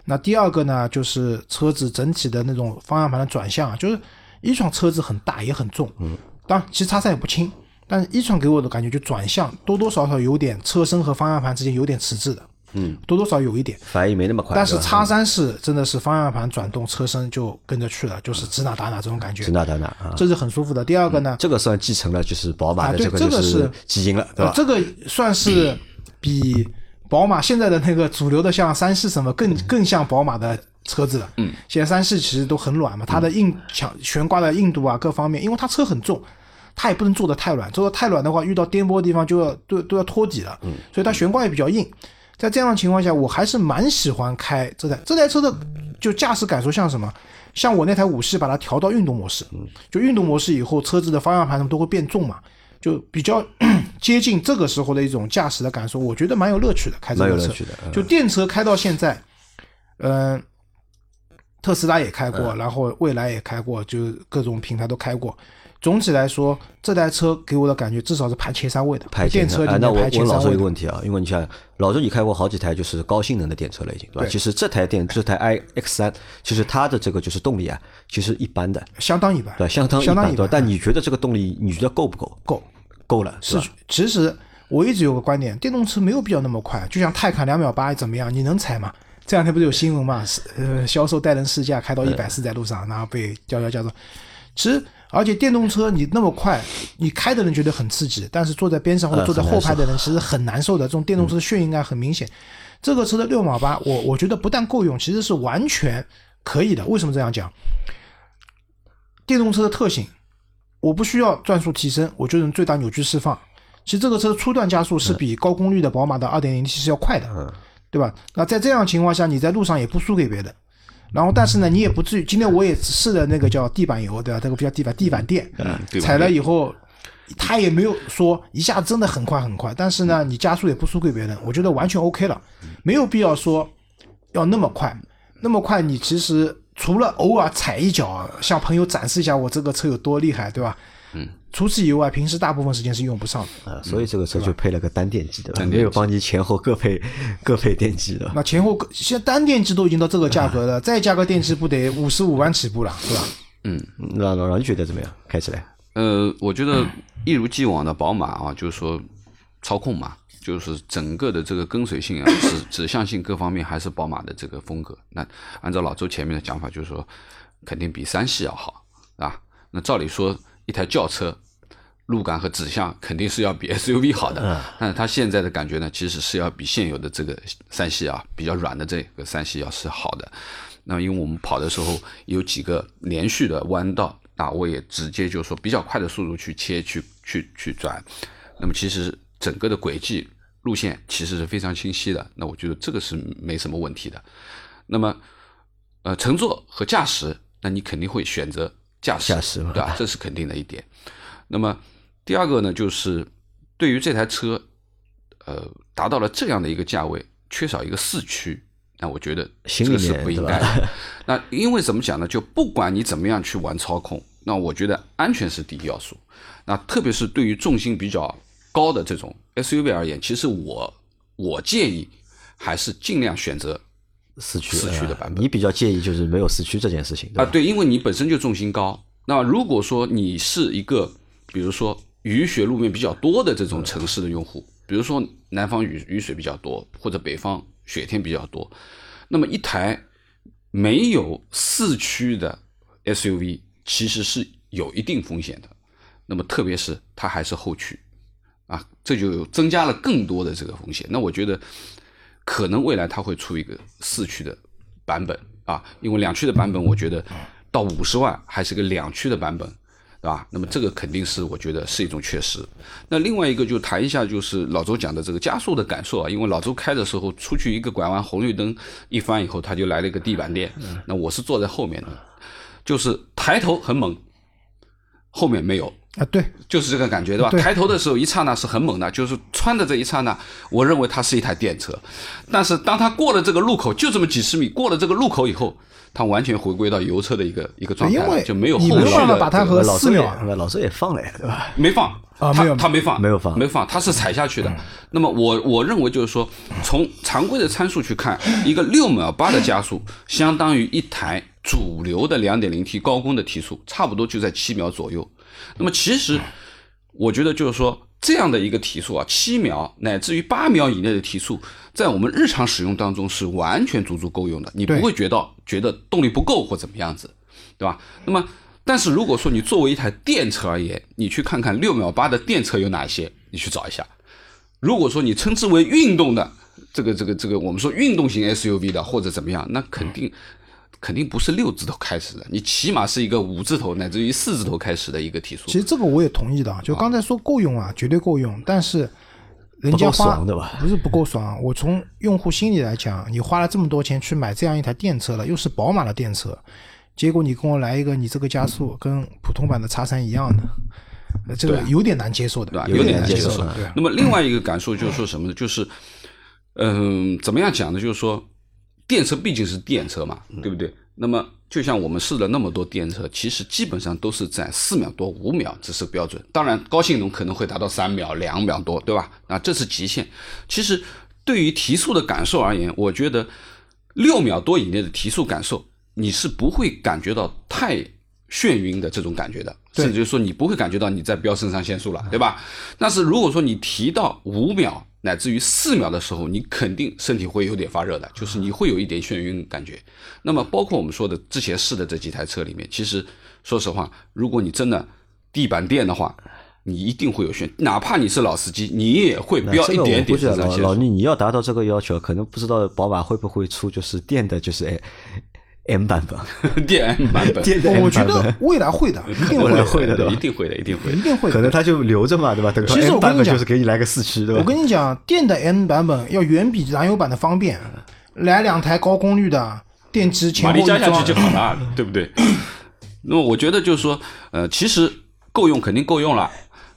那第二个呢，就是车子整体的那种方向盘的转向啊，就是一创车子很大也很重，嗯，当然其实叉三也不轻，但是一创给我的感觉就转向多多少少有点车身和方向盘之间有点迟滞的，嗯，多多少少有一点。反应没那么快。但是叉三是真的是方向盘转动，车身就跟着去了，就是指哪打哪这种感觉指，哪打哪啊，这是很舒服的。第二个呢，这个算继承了就是宝马的这个就这个是基因了，对吧？呃这个算是比宝马现在的那个主流的像三系什么更更像宝马的车子了。嗯，现在三系其实都很软嘛，它的硬强悬挂的硬度啊各方面，因为它车很重。它也不能做的太软，做的太软的话，遇到颠簸的地方就要都都要托底了。嗯，所以它悬挂也比较硬。在这样的情况下，我还是蛮喜欢开这台这台车的，就驾驶感受像什么？像我那台五系，把它调到运动模式，就运动模式以后，车子的方向盘什么都会变重嘛，就比较 接近这个时候的一种驾驶的感受，我觉得蛮有乐趣的。开这个车就电车开到现在，嗯、特斯拉也开嗯过，然后蔚来也开过，就各种平台都开过。总体来说，这台车给我的感觉至少是排前三位的，排前车里哎，那我问老周。一个问题啊，因为你想老周，你开过好几台就是高性能的电车了，已经对吧？对其实这台电这台 i x 三，其实它的这个就是动力啊，其实一般的，相当一般，对，相当一般，对吧相当一般。但你觉得这个动力，你觉得够不够？够够了，是其实我一直有个观点，电动车没有必要那么快，就像泰坦两秒八怎么样？你能踩吗？这两天不是有新闻嘛？是呃，销售带人试驾开到一百四在路上，然后被吊销驾照。其实，而且电动车你那么快，你开的人觉得很刺激，但是坐在边上或者坐在后排的人其实很难受的。这种电动车的眩晕感很明显。这个车的六秒八，我我觉得不但够用，其实是完全可以的。为什么这样讲？电动车的特性，我不需要转速提升，我就能最大扭矩释放。其实这个车初段加速是比高功率的宝马的二点零 T 是要快的，对吧？那在这样情况下，你在路上也不输给别人。然后，但是呢，你也不至于。今天我也试了那个叫地板油，对吧？这个不叫地板，地板垫。踩了以后，它也没有说一下真的很快很快。但是呢，你加速也不输给别人，我觉得完全 OK 了，没有必要说要那么快。那么快，你其实除了偶尔踩一脚，向朋友展示一下我这个车有多厉害，对吧？嗯。除此以外，平时大部分时间是用不上的啊，所以这个车就配了个单电机的，没有帮你前后各配 各配电机的。那前后现在单电机都已经到这个价格了，再加个电机不得五十五万起步了，是吧？嗯，那老你觉得怎么样？开起来？呃，我觉得一如既往的宝马啊，就是说操控嘛，就是整个的这个跟随性啊、指指向性各方面还是宝马的这个风格。那按照老周前面的讲法，就是说肯定比三系要好，啊。那照理说一台轿车。路感和指向肯定是要比 SUV 好的，但是它现在的感觉呢，其实是要比现有的这个三系啊比较软的这个三系要是好的。那因为我们跑的时候有几个连续的弯道啊，我也直接就说比较快的速度去切去去去转，那么其实整个的轨迹路线其实是非常清晰的。那我觉得这个是没什么问题的。那么呃，乘坐和驾驶，那你肯定会选择驾驶，驾驶对吧？这是肯定的一点。那么第二个呢，就是对于这台车，呃，达到了这样的一个价位，缺少一个四驱，那我觉得这个是不应该的。那因为怎么讲呢？就不管你怎么样去玩操控，那我觉得安全是第一要素。那特别是对于重心比较高的这种 SUV 而言，其实我我建议还是尽量选择四驱四驱的版本。你比较介意就是没有四驱这件事情啊？对，因为你本身就重心高。那如果说你是一个，比如说。雨雪路面比较多的这种城市的用户，比如说南方雨雨水比较多，或者北方雪天比较多，那么一台没有四驱的 SUV 其实是有一定风险的。那么特别是它还是后驱啊，这就增加了更多的这个风险。那我觉得可能未来它会出一个四驱的版本啊，因为两驱的版本我觉得到五十万还是个两驱的版本。对吧？那么这个肯定是我觉得是一种缺失。那另外一个就谈一下，就是老周讲的这个加速的感受啊。因为老周开的时候出去一个拐弯，红绿灯一翻以后，他就来了一个地板垫。那我是坐在后面的，就是抬头很猛，后面没有啊。对，就是这个感觉，对吧？抬头的时候一刹那是很猛的，就是穿的这一刹那，我认为它是一台电车。但是当它过了这个路口，就这么几十米，过了这个路口以后。它完全回归到油车的一个一个状态，就没有后续的。把它和四秒，老师也放了，对吧？没放啊，没有，他没放，没有放，没放，他是踩下去的。那么我我认为就是说，从常规的参数去看，一个六秒八的加速，相当于一台主流的两点零 T 高功的提速，差不多就在七秒左右。那么其实我觉得就是说。这样的一个提速啊，七秒乃至于八秒以内的提速，在我们日常使用当中是完全足足够用的，你不会觉得觉得动力不够或怎么样子，对吧？那么，但是如果说你作为一台电车而言，你去看看六秒八的电车有哪些，你去找一下。如果说你称之为运动的这个这个这个，我们说运动型 SUV 的或者怎么样，那肯定。肯定不是六字头开始的，你起码是一个五字头乃至于四字头开始的一个提速。其实这个我也同意的，就刚才说够用啊，绝对够用。但是人家花不是不够爽。我从用户心理来讲，你花了这么多钱去买这样一台电车了，又是宝马的电车，结果你跟我来一个，你这个加速跟普通版的叉三一样的，这个有点难接受的，对吧？有点难接受。那么另外一个感受就是说什么呢？就是，嗯，怎么样讲呢？就是说。电车毕竟是电车嘛，对不对？那么就像我们试了那么多电车，其实基本上都是在四秒多、五秒，这是标准。当然，高性能可能会达到三秒、两秒多，对吧？啊，这是极限。其实对于提速的感受而言，我觉得六秒多以内的提速感受，你是不会感觉到太眩晕的这种感觉的，甚至就是说你不会感觉到你在飙肾上腺素了，对吧？但是如果说你提到五秒乃至于四秒的时候，你肯定身体会有点发热的，就是你会有一点眩晕感觉。那么包括我们说的之前试的这几台车里面，其实说实话，如果你真的地板垫的话，你一定会有眩，哪怕你是老司机，你也会飙一点点估计啊肾上腺素。老老倪，你要达到这个要求，可能不知道宝马会不会出就是电的，就是 A M 版本，电 M 版本，电的我 M 我觉版本得未来会的，一定未来会的，会的对吧一定会的，一定会的一。定会的。可能他就留着嘛，对吧？等到其实 M 我跟你讲就是给你来个四驱，对吧？我跟你讲，电的 M 版本要远比燃油版的方便，来两台高功率的电池前后一马力加下去就装，好了，对不对？那么我觉得就是说，呃，其实够用肯定够用了，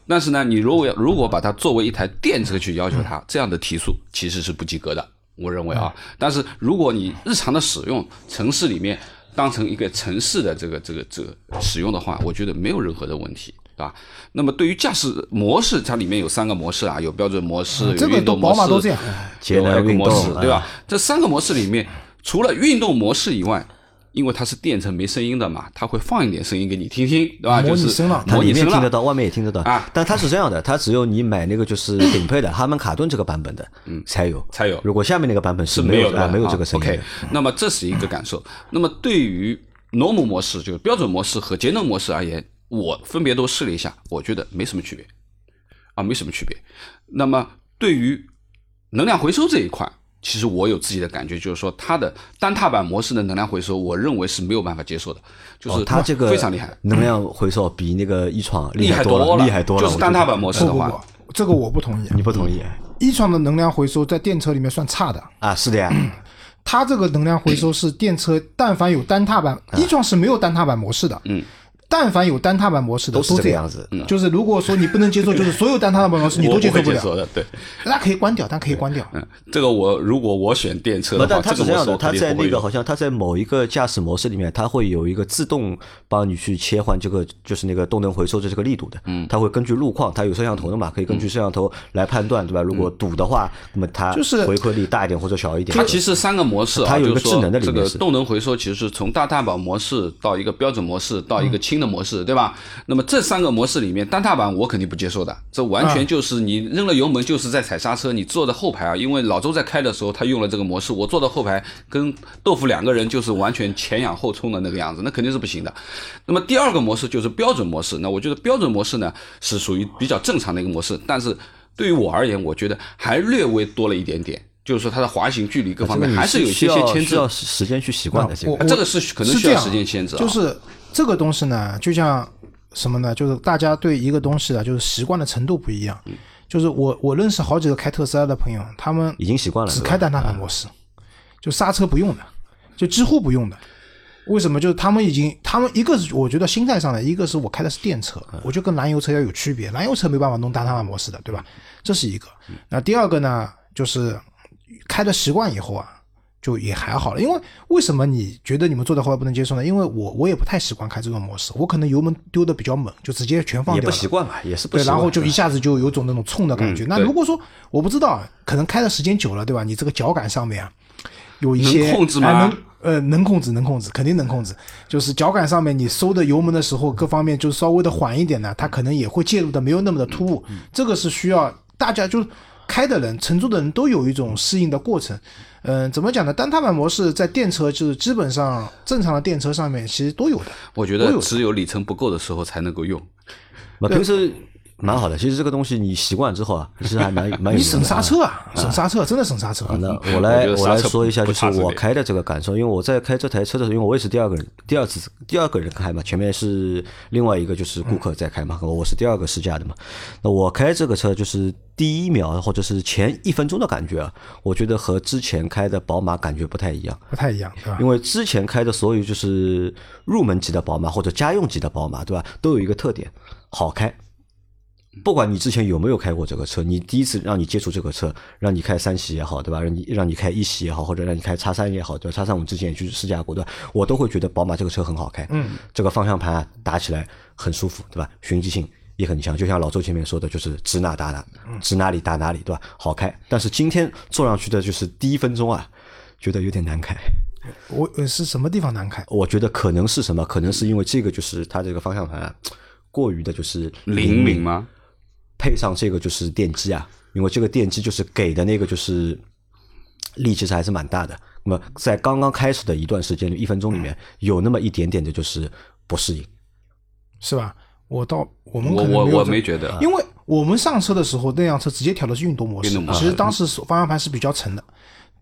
但是呢，你如果如果把它作为一台电车去要求它，这样的提速其实是不及格的，我认为啊。但是如果你日常的使用，城市里面当成一个城市的这个这个这个使用的话，我觉得没有任何的问题。对吧？那么对于驾驶模式，它里面有三个模式啊，有标准模式，有嗯这个都运动模式，宝马都这样。节能有 Eco 运模式，对吧啊？？这三个模式里面，除了运动模式以外，因为它是电车没声音的嘛，它会放一点声音给你听听，对吧？就是模拟声浪它里。面听得到，外面也听得到。啊。但它是这样的，它只有你买那个就是顶配的哈曼卡顿这个版本的，嗯，才有。才有。如果下面那个版本是没啊，有的，没有这个啊声音 OK，那么这是一个感受。那么对于 normal 模式，就是标准模式和节能模式而言，我分别都试了一下，我觉得没什么区别，啊，没什么区别。那么对于能量回收这一块，其实我有自己的感觉，就是说它的单踏板模式的能量回收，我认为是没有办法接受的，就是哦，它这个非常厉害，能量回收比那个一创厉害了，害多了，厉害多了。就是单踏板模式的话，不，这个我不同意。你不同意一创的能量回收在电车里面算差的，啊？是的呀，它这个能量回收是电车，但凡有单踏板，一创是没有单踏板模式的。嗯，但凡有单踏板模式的都是这个样子。就是如果说你不能接受，就是所有单踏板模式你都接受不了，对。那可以关掉，但可以关掉。嗯，这个我如果我选电车不，的话，但它是这样的，它在那个好像它在某一个驾驶模式里面，它会有一个自动帮你去切换这个就是那个动能回收的这个力度的。嗯，它会根据路况，它有摄像头的嘛，可以根据摄像头来判断，对吧？如果堵的话，那么它就是回馈力大一点或者小一点。它其实三个模式啊，它有一个智能的里这个面动能回收，其实是从大踏板模式到一个标准模式到一个轻的模式，对吧？那么这三个模式里面，单踏板我肯定不接受的，这完全就是你扔了油门就是在踩刹车，你坐在后排啊，因为老周在开的时候他用了这个模式，我坐到后排跟豆腐两个人就是完全前仰后冲的那个样子，那肯定是不行的。那么第二个模式就是标准模式，那我觉得标准模式呢是属于比较正常的一个模式，但是对于我而言，我觉得还略微多了一点点。就是说，它的滑行距离各方面还是有一些需些牵制要需要。时间去习惯的。这个这个是可能需要时间限制啊就是这个东西呢，就像什么呢？就是大家对一个东西的，就是习惯的程度不一样。就是我我认识好几个开特斯拉的朋友，他们已经习惯了只开单踏板模式，就刹车不用的，就几乎不用的。为什么？就是他们已经，他们一个是我觉得心态上的，一个是我开的是电车，我就跟燃油车要有区别，燃油车没办法弄单踏板模式的，对吧？这是一个。那第二个呢，就是开的习惯以后啊，就也还好了。因为为什么你觉得你们坐在后排不能接受呢？因为我我也不太习惯开这种模式，我可能油门丢的比较猛，就直接全放掉了。不习惯嘛，也是不对，习惯。然后就一下子就有种那种冲的感觉。那如果说我不知道，可能开的时间久了，对吧？你这个脚感上面啊，有一些能控制吗哎能呃，能控制，能控制，肯定能控制。就是脚感上面，你收的油门的时候，各方面就稍微的缓一点呢，它可能也会介入的没有那么的突兀。这个是需要大家就开的人、乘坐的人都有一种适应的过程。嗯、怎么讲呢？单踏板模式在电车就是基本上正常的电车上面其实都有的。我觉得只有里程不够的时候才能够用。那平时蛮好的。其实这个东西你习惯之后啊，其实还蛮 蛮有你省刹车啊，省刹车，真的省刹车。那我我来我来说一下，就是我开的这个感受，因为我在开这台车的时候，因为我也是第二个人，第二次第二个人开嘛，前面是另外一个就是顾客在开嘛，我是第二个试驾的嘛。那我开这个车就是第一秒或者是前一分钟的感觉啊，我觉得和之前开的宝马感觉不太一样。不太一样，对吧？因为之前开的所有就是入门级的宝马或者家用级的宝马，对吧？都有一个特点，好开。不管你之前有没有开过这个车，你第一次让你接触这个车，让你开三系也好，对吧？让你让你开一系也好，或者让你开叉三也好，对吧？叉三我们之前也去试驾过，对吧？我都会觉得宝马这个车很好开，嗯，这个方向盘啊打起来很舒服，对吧？循迹性也很强，就像老周前面说的，就是指哪打哪，指哪里打哪里，对吧？好开。但是今天坐上去的就是第一分钟啊，觉得有点难开。我呃是什么地方难开？我觉得可能是什么？可能是因为这个就是它这个方向盘啊，过于的就是灵敏吗？配上这个就是电机啊，因为这个电机就是给的那个就是力其实还是蛮大的。那么在刚刚开始的一段时间里，一分钟里面有那么一点点的就是不适应。是吧？我到我们我我我可能没有这没觉得，因为我们上车的时候，那辆车直接调的是运动模式运动，模式其实当时方向盘是比较沉的，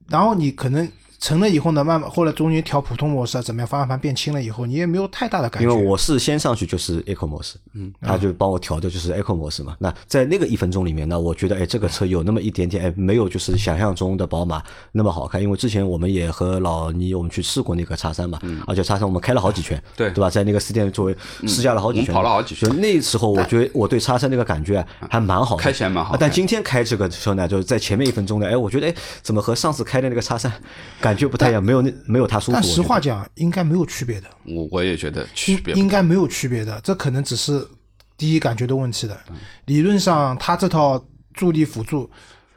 然后你可能沉了以后呢，慢慢后来中间调普通模式啊，怎么样，方向盘变轻了以后，你也没有太大的感觉。因为我是先上去就是 Eco 模式，嗯，他就帮我调的就是 Eco 模式嘛。那在那个一分钟里面呢，我觉得哎，这个车有那么一点点哎，没有就是想象中的宝马那么好看。因为之前我们也和老倪我们去试过那个叉三嘛，嗯而且叉三我们开了好几圈，对对吧？在那个四店作为试驾了好几圈，跑了好几圈就那时候我觉得我对叉三那个感觉还蛮好的，开起来蛮好啊但今天开这个车呢，就是在前面一分钟呢，哎，我觉得哎，怎么和上次开的那个叉三感觉不太一样，没有那没有它舒服。但实话讲，应该没有区别的，我我也觉得区别应该没有区别的，这可能只是第一感觉的问题的。理论上，它这套助力辅助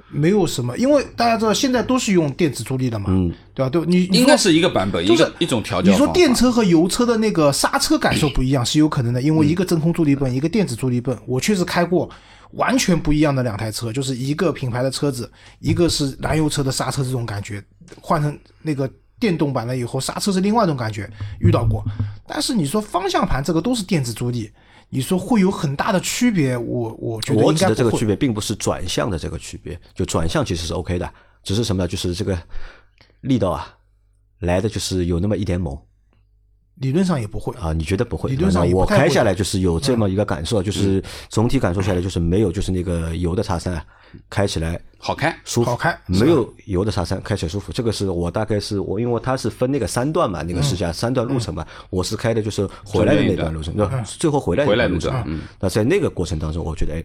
没有什么，因为大家知道现在都是用电子助力的嘛，嗯对吧？对，你你应该是一个版本，就是一个一种调教你说电车和油车的那个刹车感受不一样是有可能的，因为嗯一个真空助力泵，一个电子助力泵，我确实开过完全不一样的两台车，就是一个品牌的车子，一个是燃油车的刹车这种感觉，换成那个电动版了以后，刹车是另外一种感觉，遇到过。但是你说方向盘这个都是电子助力，你说会有很大的区别，我我觉得我应该不会指的这个区别，并不是转向的这个区别，就转向其实是 OK 的，只是什么呢？就是这个力道啊，来的就是有那么一点猛理论上也不会。啊。你觉得不会？理论上那也不太会我开下来就是有这么一个感受，就是总体感受下来就是没有就是那个油的叉三啊，开起来好开，舒服，好开没有油的叉三开起来舒服。这个是我大概是我，因为它是分那个三段嘛，那个试嗯驾三段路程嘛，我是开的就是回来的那段路程？最后回来的回来路那段路程。程嗯那在那个过程当中，我觉得哎，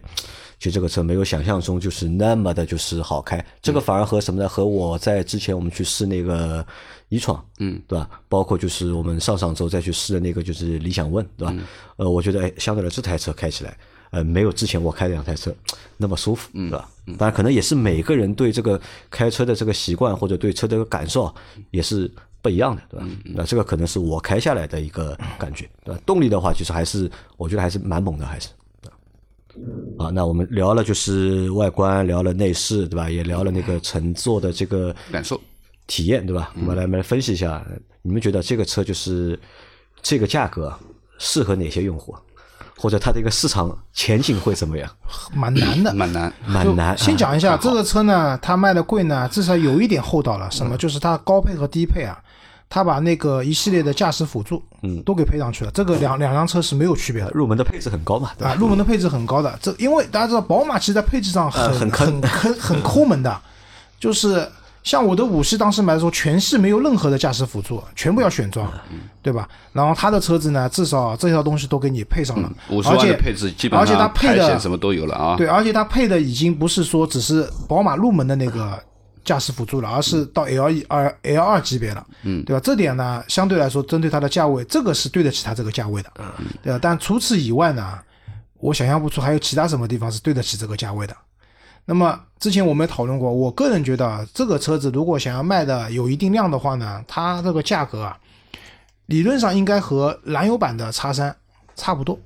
其实这个车没有想象中就是那么的就是好开，这个反而和什么呢？和我在之前我们去试那个一创，嗯，对吧？包括就是我们上上周再去试的那个就是理想 ONE，对吧？呃，我觉得哎，相对来这台车开起来。呃，没有之前我开的两台车 那么舒服，对吧？当然，可能也是每个人对这个开车的这个习惯或者对车的感受也是不一样的，对吧？那这个可能是我开下来的一个感觉，对吧？动力的话，其实还是我觉得还是蛮猛的，还是。啊，那我们聊了就是外观，聊了内饰，对吧？也聊了那个乘坐的这个感受体验，对吧？我们来我们来分析一下，你们觉得这个车就是这个价格适合哪些用户，或者它的一个市场前景会怎么样？蛮难的，蛮难，蛮难。先讲一下这个车呢，它卖的贵呢，至少有一点厚道了。什嗯么？就是它高配和低配啊，它把那个一系列的驾驶辅助，嗯，都给配上去了。这个两两辆车是没有区别的。入门的配置很高嘛，对吧？啊，入门的配置很高的，这因为大家知道宝马其实在配置上很、呃很坑很坑很抠门的，就是像我的五系当时买的时候，全系没有任何的驾驶辅助，全部要选装，对吧？然后他的车子呢，至少这套东西都给你配上了，五万的配置基本而且它上配的什么都有了啊。对，而且它配的已经不是说只是宝马入门的那个驾驶辅助了，而是到 L 一二 L 二级别了，嗯，对吧？这点呢，相对来说，针对它的价位，这个是对得起它这个价位的，对吧？但除此以外呢，我想象不出还有其他什么地方是对得起这个价位的。那么之前我们也讨论过，我个人觉得啊这个车子如果想要卖的有一定量的话呢，它这个价格啊，理论上应该和燃油版的叉三差不多。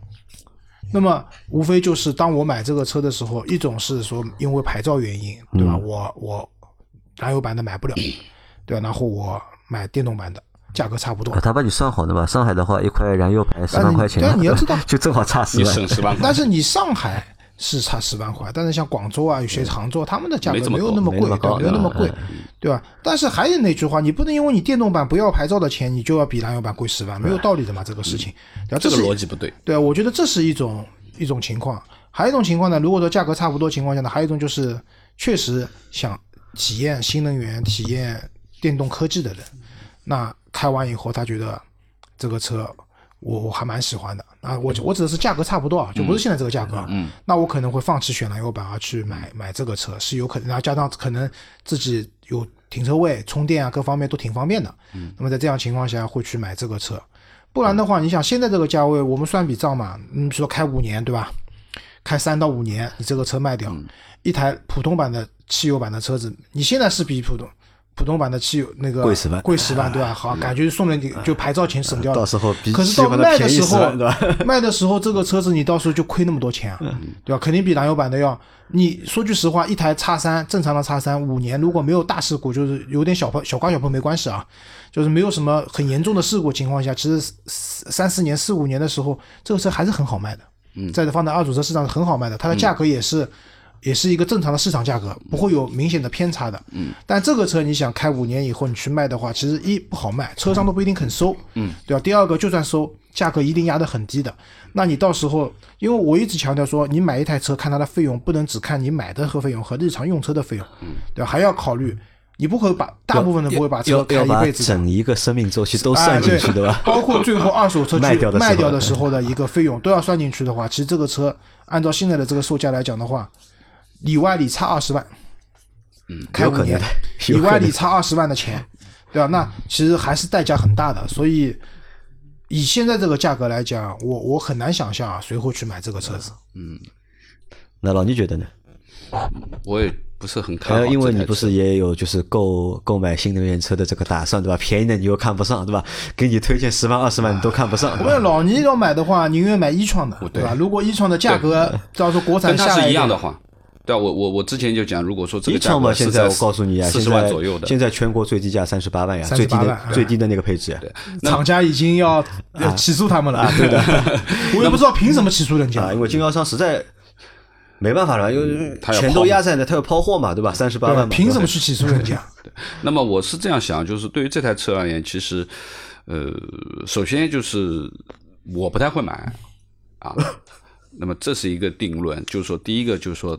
那么无非就是当我买这个车的时候，一种是说因为牌照原因，对吧？我我燃油版的买不了，对吧？然后我买电动版的，价格差不多。他把你算好的吧，上海的话一块燃油牌十万块钱，但你要知道 就正好差十你万。省十万，但是你上海是差十万块，但是像广州啊，有些杭州，他们的价格没有那么贵，没那么对没有那么贵嗯，对吧？但是还是那句话，你不能因为你电动版不要牌照的钱，你就要比燃油版贵十万，没有道理的嘛，这个事情。对吧？这个逻辑不对。对啊，我觉得这是一种一种情况。还有一种情况呢，如果说价格差不多情况下呢，还有一种就是确实想体验新能源、体验电动科技的人，那开完以后他觉得这个车我我还蛮喜欢的。啊，我我指的是价格差不多啊，就不是现在这个价格，嗯，那我可能会放弃选燃油版而去买买这个车是有可能，然后加上可能自己有停车位、充电啊各方面都挺方便的，嗯，那么在这样情况下会去买这个车。不然的话，你想现在这个价位，我们算笔账嘛，嗯，说开五年对吧？开三到五年，你这个车卖掉，一台普通版的汽油版的车子，你现在是比普通普通版的汽油那个贵10万贵十万对吧？好，感觉送了你就牌照钱省掉了。到时候比可是到喜欢的便宜10卖的时候 卖的时候这个车子你到时候就亏那么多钱啊，对吧？肯定比燃油版的要。你说句实话，一台叉三正常的叉三五年如果没有大事故，就是有点小碰小刮小碰没关系啊，就是没有什么很严重的事故情况下，其实三四年四五年的时候，这个车还是很好卖的。嗯，在放在二手车市场很好卖的，它的价格也是。也是一个正常的市场价格，不会有明显的偏差的。嗯，但这个车你想开五年以后你去卖的话，其实一不好卖，车商都不一定肯收。嗯，对吧？第二个，就算收，价格一定压得很低的。那你到时候，因为我一直强调说，你买一台车看它的费用，不能只看你买的和费用和日常用车的费用，对吧？还要考虑，你不会把大部分的不会把车开一辈子的。整一个生命周期都哎算进去，对对吧？包括最后二手车去卖掉卖掉的时候的一个费用都要算进去的话，其实这个车按照现在的这个售价来讲的话，里外里差二十万，嗯，开五年有可能的，里外里差二十万的钱，对吧？那其实还是代价很大的，所以以现在这个价格来讲，我我很难想象啊，谁会去买这个车子？嗯那老倪觉得呢？我也不是很看好。因为你不是也有就是购购买新能源车的这个打算，对吧？便宜的你又看不上，对吧？给你推荐十万二十万你都看不上，对吧因为老倪要买的话，宁愿买一创的，对吧？如果一创的价格，到时候国产下来点一样的话，对啊，我我我之前就讲，如果说这个价创嘛，现格是在在我告诉你啊，四十万左右的，现在全国最低价三十八万呀，最低的万最低的那个配置呀，厂家已经要要起诉他们了，对的。我也不知道凭什么起诉人家啊，因为经销商实在没办法了，因为嗯他要钱都压在那，他要抛货嘛，对吧？三十八万嘛，凭什么去起诉人家？那么我是这样想，就是对于这台车而言，其实，呃，首先就是我不太会买啊。那么这是一个定论，就是说，第一个就是说，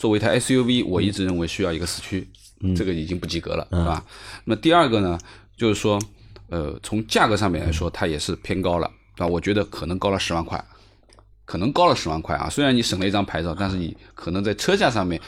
作为一台 SUV，我一直认为需要一个四驱，这个已经不及格了，是吧？那么第二个呢，就是说，呃，从价格上面来说，它也是偏高了啊，我觉得可能高了十万块。可能高了十万块啊，虽然你省了一张牌照，但是你可能在车价上面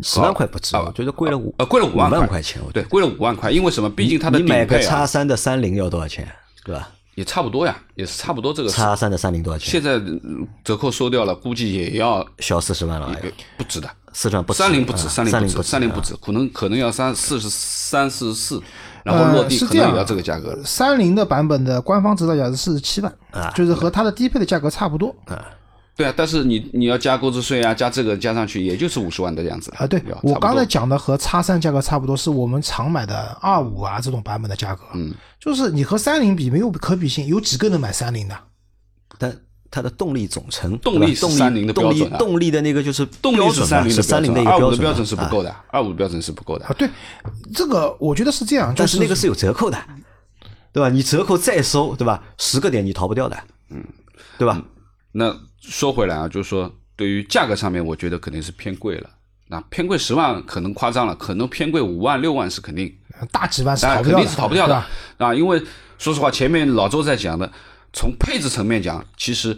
十万块不止，啊我觉得贵了五呃贵了五万块钱，对，贵了五万块，因为什么？毕竟它的顶你买个叉三的三菱要多少钱，对吧？也差不多呀，也是差不多这个叉三的三菱多少钱？现在嗯折扣收掉了，估计也要小四十万了，不止的。四川不止，三菱不止，啊三菱不止，三菱不止，可能可能要三四十三四十四，然后落地可能也要这个价格。三菱的版本的官方指导价是四十七万，就是和它的低配的价格差不多对啊，但是你你要加购置税啊，加这个加上去，也就是五十万的样子啊。对我刚才讲的和叉三价格差不多，是我们常买的二五啊这种版本的价格。嗯，就是你和三菱比没有可比性，有几个能买三菱的？但它的动力总成，动力三菱的动力标准啊动力的那个就是动力是标准三菱的是三菱的一个二五标准嘛，的标准是不啊够的，二五的标准是不够的啊，。对，这个我觉得是这样，就是但那个是有折扣的，对吧？你折扣再收，对吧？十个点你逃不掉的，嗯，对吧？那说回来啊，就是说对于价格上面，我觉得肯定是偏贵了。那偏贵十万可能夸张了，可能偏贵五万六万是肯定，大几万是肯逃不掉的，定是逃不掉的啊。因为说实话，前面老周在讲的，从配置层面讲，其实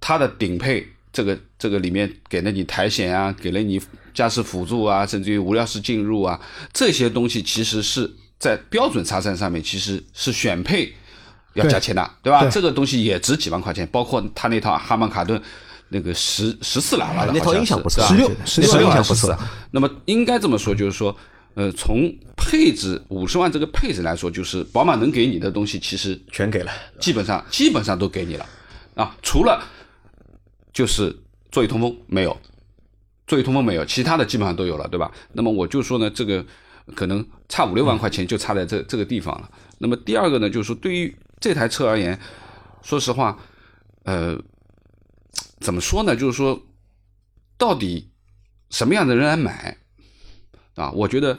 它的顶配这个这个里面给了你苔藓啊，给了你驾驶辅助啊，甚至于无钥匙进入啊，这些东西其实是在标准叉三上面其实是选配要加钱的，对吧？对这个东西也值几万块钱，包括它那套哈曼卡顿。那个十十四喇叭的那套音响不错吧16我觉得16那套音响不错是啊。那么应该这么说，就是说，呃，从配置五十万这个配置来说，就是宝马能给你的东西，其实全给了。基本上基本上都给你了啊，除了就是座椅通风没有，座椅通风没有，其他的基本上都有了，对吧？那么我就说呢，这个可能差五六万块钱就差在这这个地方了。那么第二个呢，就是说对于这台车而言，说实话，呃，怎么说呢？就是说，到底什么样的人来买啊？我觉得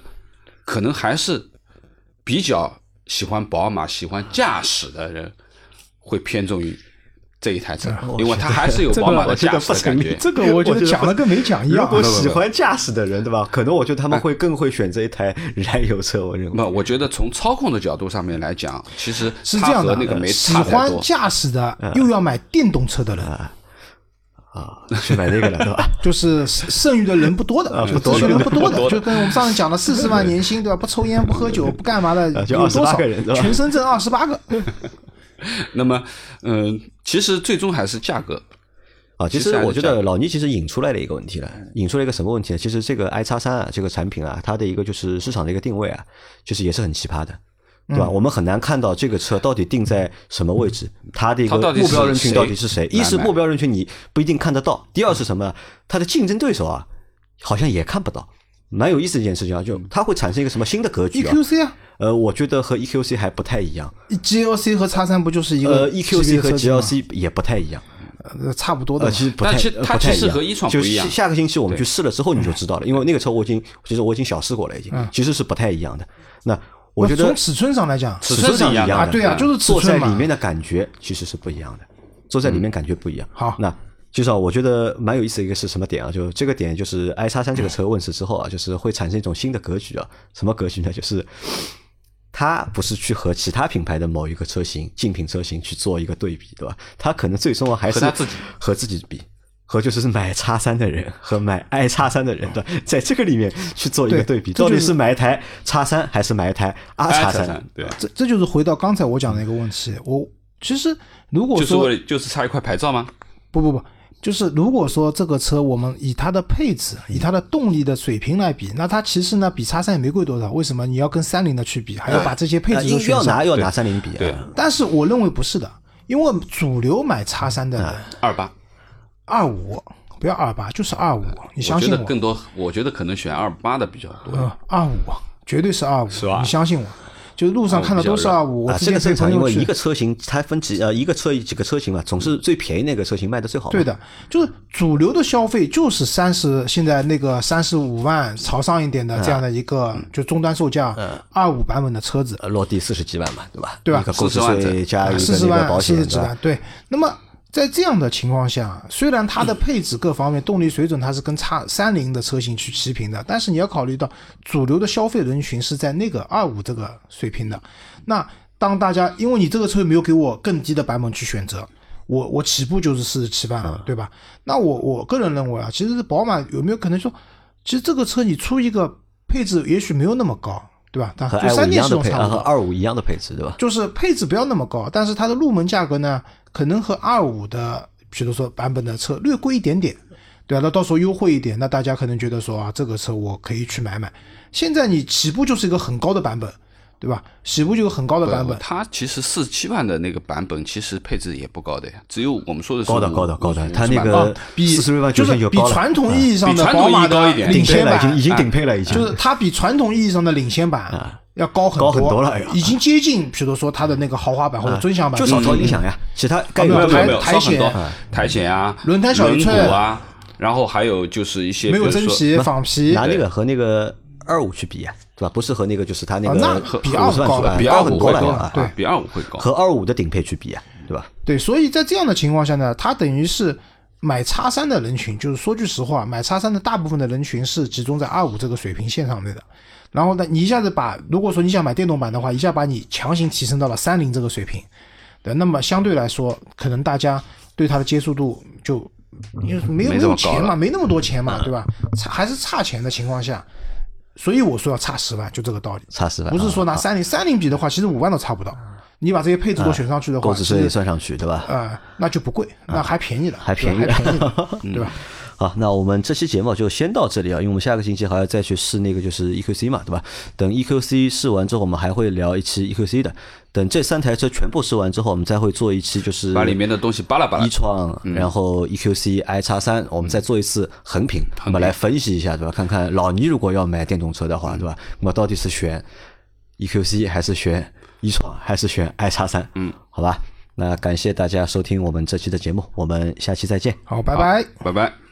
可能还是比较喜欢宝马、喜欢驾驶的人会偏重于这一台车，因为它还是有宝马的驾驶的感觉。这个我觉得讲了跟没讲一样如。果不不喜欢驾驶的人，对吧？可能我觉得他们会更会选择一台 燃油车。我认为那么，我觉得从操控的角度上面来讲，其实是这样的，那个没喜差太多。欢驾驶的又要买电动车的人，啊，去买那个了，对吧？就是剩余的人不多的，就不多的人不多的，就跟我们上次讲的四十万年薪，对吧？不抽烟不喝酒不干嘛的有多少28个人全深圳二十八个，那么，嗯、其实最终还是价格啊，其其实我觉得老倪其实引出来了一个问题了，引出了一个什么问题呢？其实这个 i 叉三啊，这个产品啊，它的一个就是市场的一个定位啊，就是也是很奇葩的。对嗯吧？我们很难看到这个车到底定在什么位置，它的一个目标人群到底是谁？一是目标人群你不一定看得到，第二是什么？它的竞争对手啊，好像也看不到。蛮有意思的一件事情啊，就它会产生一个什么新的格局啊？EQC 啊呃，我觉得和 EQC 还不太一样。，GLC 和叉三不就是一个呃，EQC 和 GLC 也不太一样。呃差不多的呃，其实不太，但其实呃它其实不太一样和一创就不一样下下个星期我们去试了之后你就知道了，因为那个车我已经其实我已经小试过了，已经其实是不太一样的。那我觉得从尺寸上来讲，尺寸是一样的上一样啊对啊就是尺坐在寸嘛里面的感觉其实是不一样的，坐在里面感觉不一样。好那至少我觉得蛮有意思的一个是什么点啊？就这个点就是 i 叉三这个车问世之后啊，就是会产生一种新的格局啊。什么格局呢？就是它不是去和其他品牌的某一个车型竞品车型去做一个对比，对吧？它可能最终啊还是和自己和自己比。和就是买叉三的人和买 i 叉三的人的，在这个里面去做一个对比，到底是是买一台叉三还是买一台 R 叉三？对，这这就是回到刚才我讲的一个问题。我其实如果就是说就是差一块牌照吗？不不不，就是如果说这个车我们以它的配置、以它的动力的水平来比，那它其实呢比叉三也没贵多少。为什么你要跟三菱的去比，还要把这些配呃置都选上？硬要拿要拿三菱比对啊，但是我认为不是的，因为主流买叉三的人二八，二五不要二八，就是二五，你相我觉信我。得更多，我觉得可能选二八的比较多。呃，二五绝对是二五，是吧你相信我，就是路上看到都是二五。我啊，之前这个正常，因为一个车型它分几呃一个车几个车型嘛，总是最便宜那个车型卖的最好。对的，就是主流的消费就是三十，现在那个三十五万朝上一点的这样的一个就终端售价，二五版本的车子，呃，落地四十几万嘛，对吧？对吧一个购置40万税加一个四十万、那个保险，四十几万，对。那么在这样的情况下，虽然它的配置各方面、动力水准它是跟叉三零的车型去齐平的，但是你要考虑到主流的消费人群是在那个二五这个水平的。那当大家因为你这个车没有给我更低的版本去选择，我我起步就是四十七万了，对吧？那我我个人认为啊，其实宝马有没有可能说，其实这个车你出一个配置也许没有那么高，对吧？但和就三电系统差不多。二五一样的配置，对吧？就是配置不要那么高，但是它的入门价格呢，可能和二五的，比如说版本的车略贵一点点，对啊，那到时候优惠一点，那大家可能觉得说啊，这个车我可以去买买。现在你起步就是一个很高的版本，对吧？起步就是很高的版本，它其实四十七万的那个版本，其实配置也不高的呀，只有我们说的是高的高的高的它那个万吧啊，比40万就是比就高了传统意义上的宝马的高一点领先版顶配了，已经已经顶配了，已经。就是它比传统意义上的领先版要高很高很多了已经接近，比如说它的那个豪华版或者尊享版，就少调音响呀，其他该有啊没有的台没有没有，台险少很多，台险啊，轮胎小一寸啊，然后还有就是一些没有真皮、仿皮，拿那个和那个二五去比呀，对吧？不是和那个就是它那啊那个比五十万25高比高很多了二五会高啊，对比二五会高。和二五的顶配去比呀，对吧？对，所以在这样的情况下呢，它等于是买叉三的人群，就是说句实话，买叉三的大部分的人群是集中在二五这个水平线上面的。然后呢，你一下子把，如果说你想买电动版的话，一下把你强行提升到了三菱这个水平，对，那么相对来说，可能大家对它的接受度就因为没有没有钱嘛，没那么多钱嘛，对吧？差还是差钱的情况下，所以我说要差十万，就这个道理。差十万，不是说拿啊三菱三菱比的话，其实五万都差不到。你把这些配置都选上去的话，购置税算上去，对吧？呃，那就不贵，那还便宜了，还便宜还便宜了，对吧？好，那我们这期节目就先到这里啊，因为我们下个星期还要再去试那个就是 EQC 嘛，对吧？等 EQC 试完之后，我们还会聊一期 EQC 的。等这三台车全部试完之后，我们再会做一期就是把里面的东西扒拉扒拉一创，然后 EQC i 叉三，我们再做一次横屏，我们来分析一下，对吧？看看老倪如果要买电动车的话，对吧？那么到底是选 EQC 还是选一创还是选 i 叉三？嗯，好吧。那感谢大家收听我们这期的节目，我们下期再见。好，拜拜。拜拜。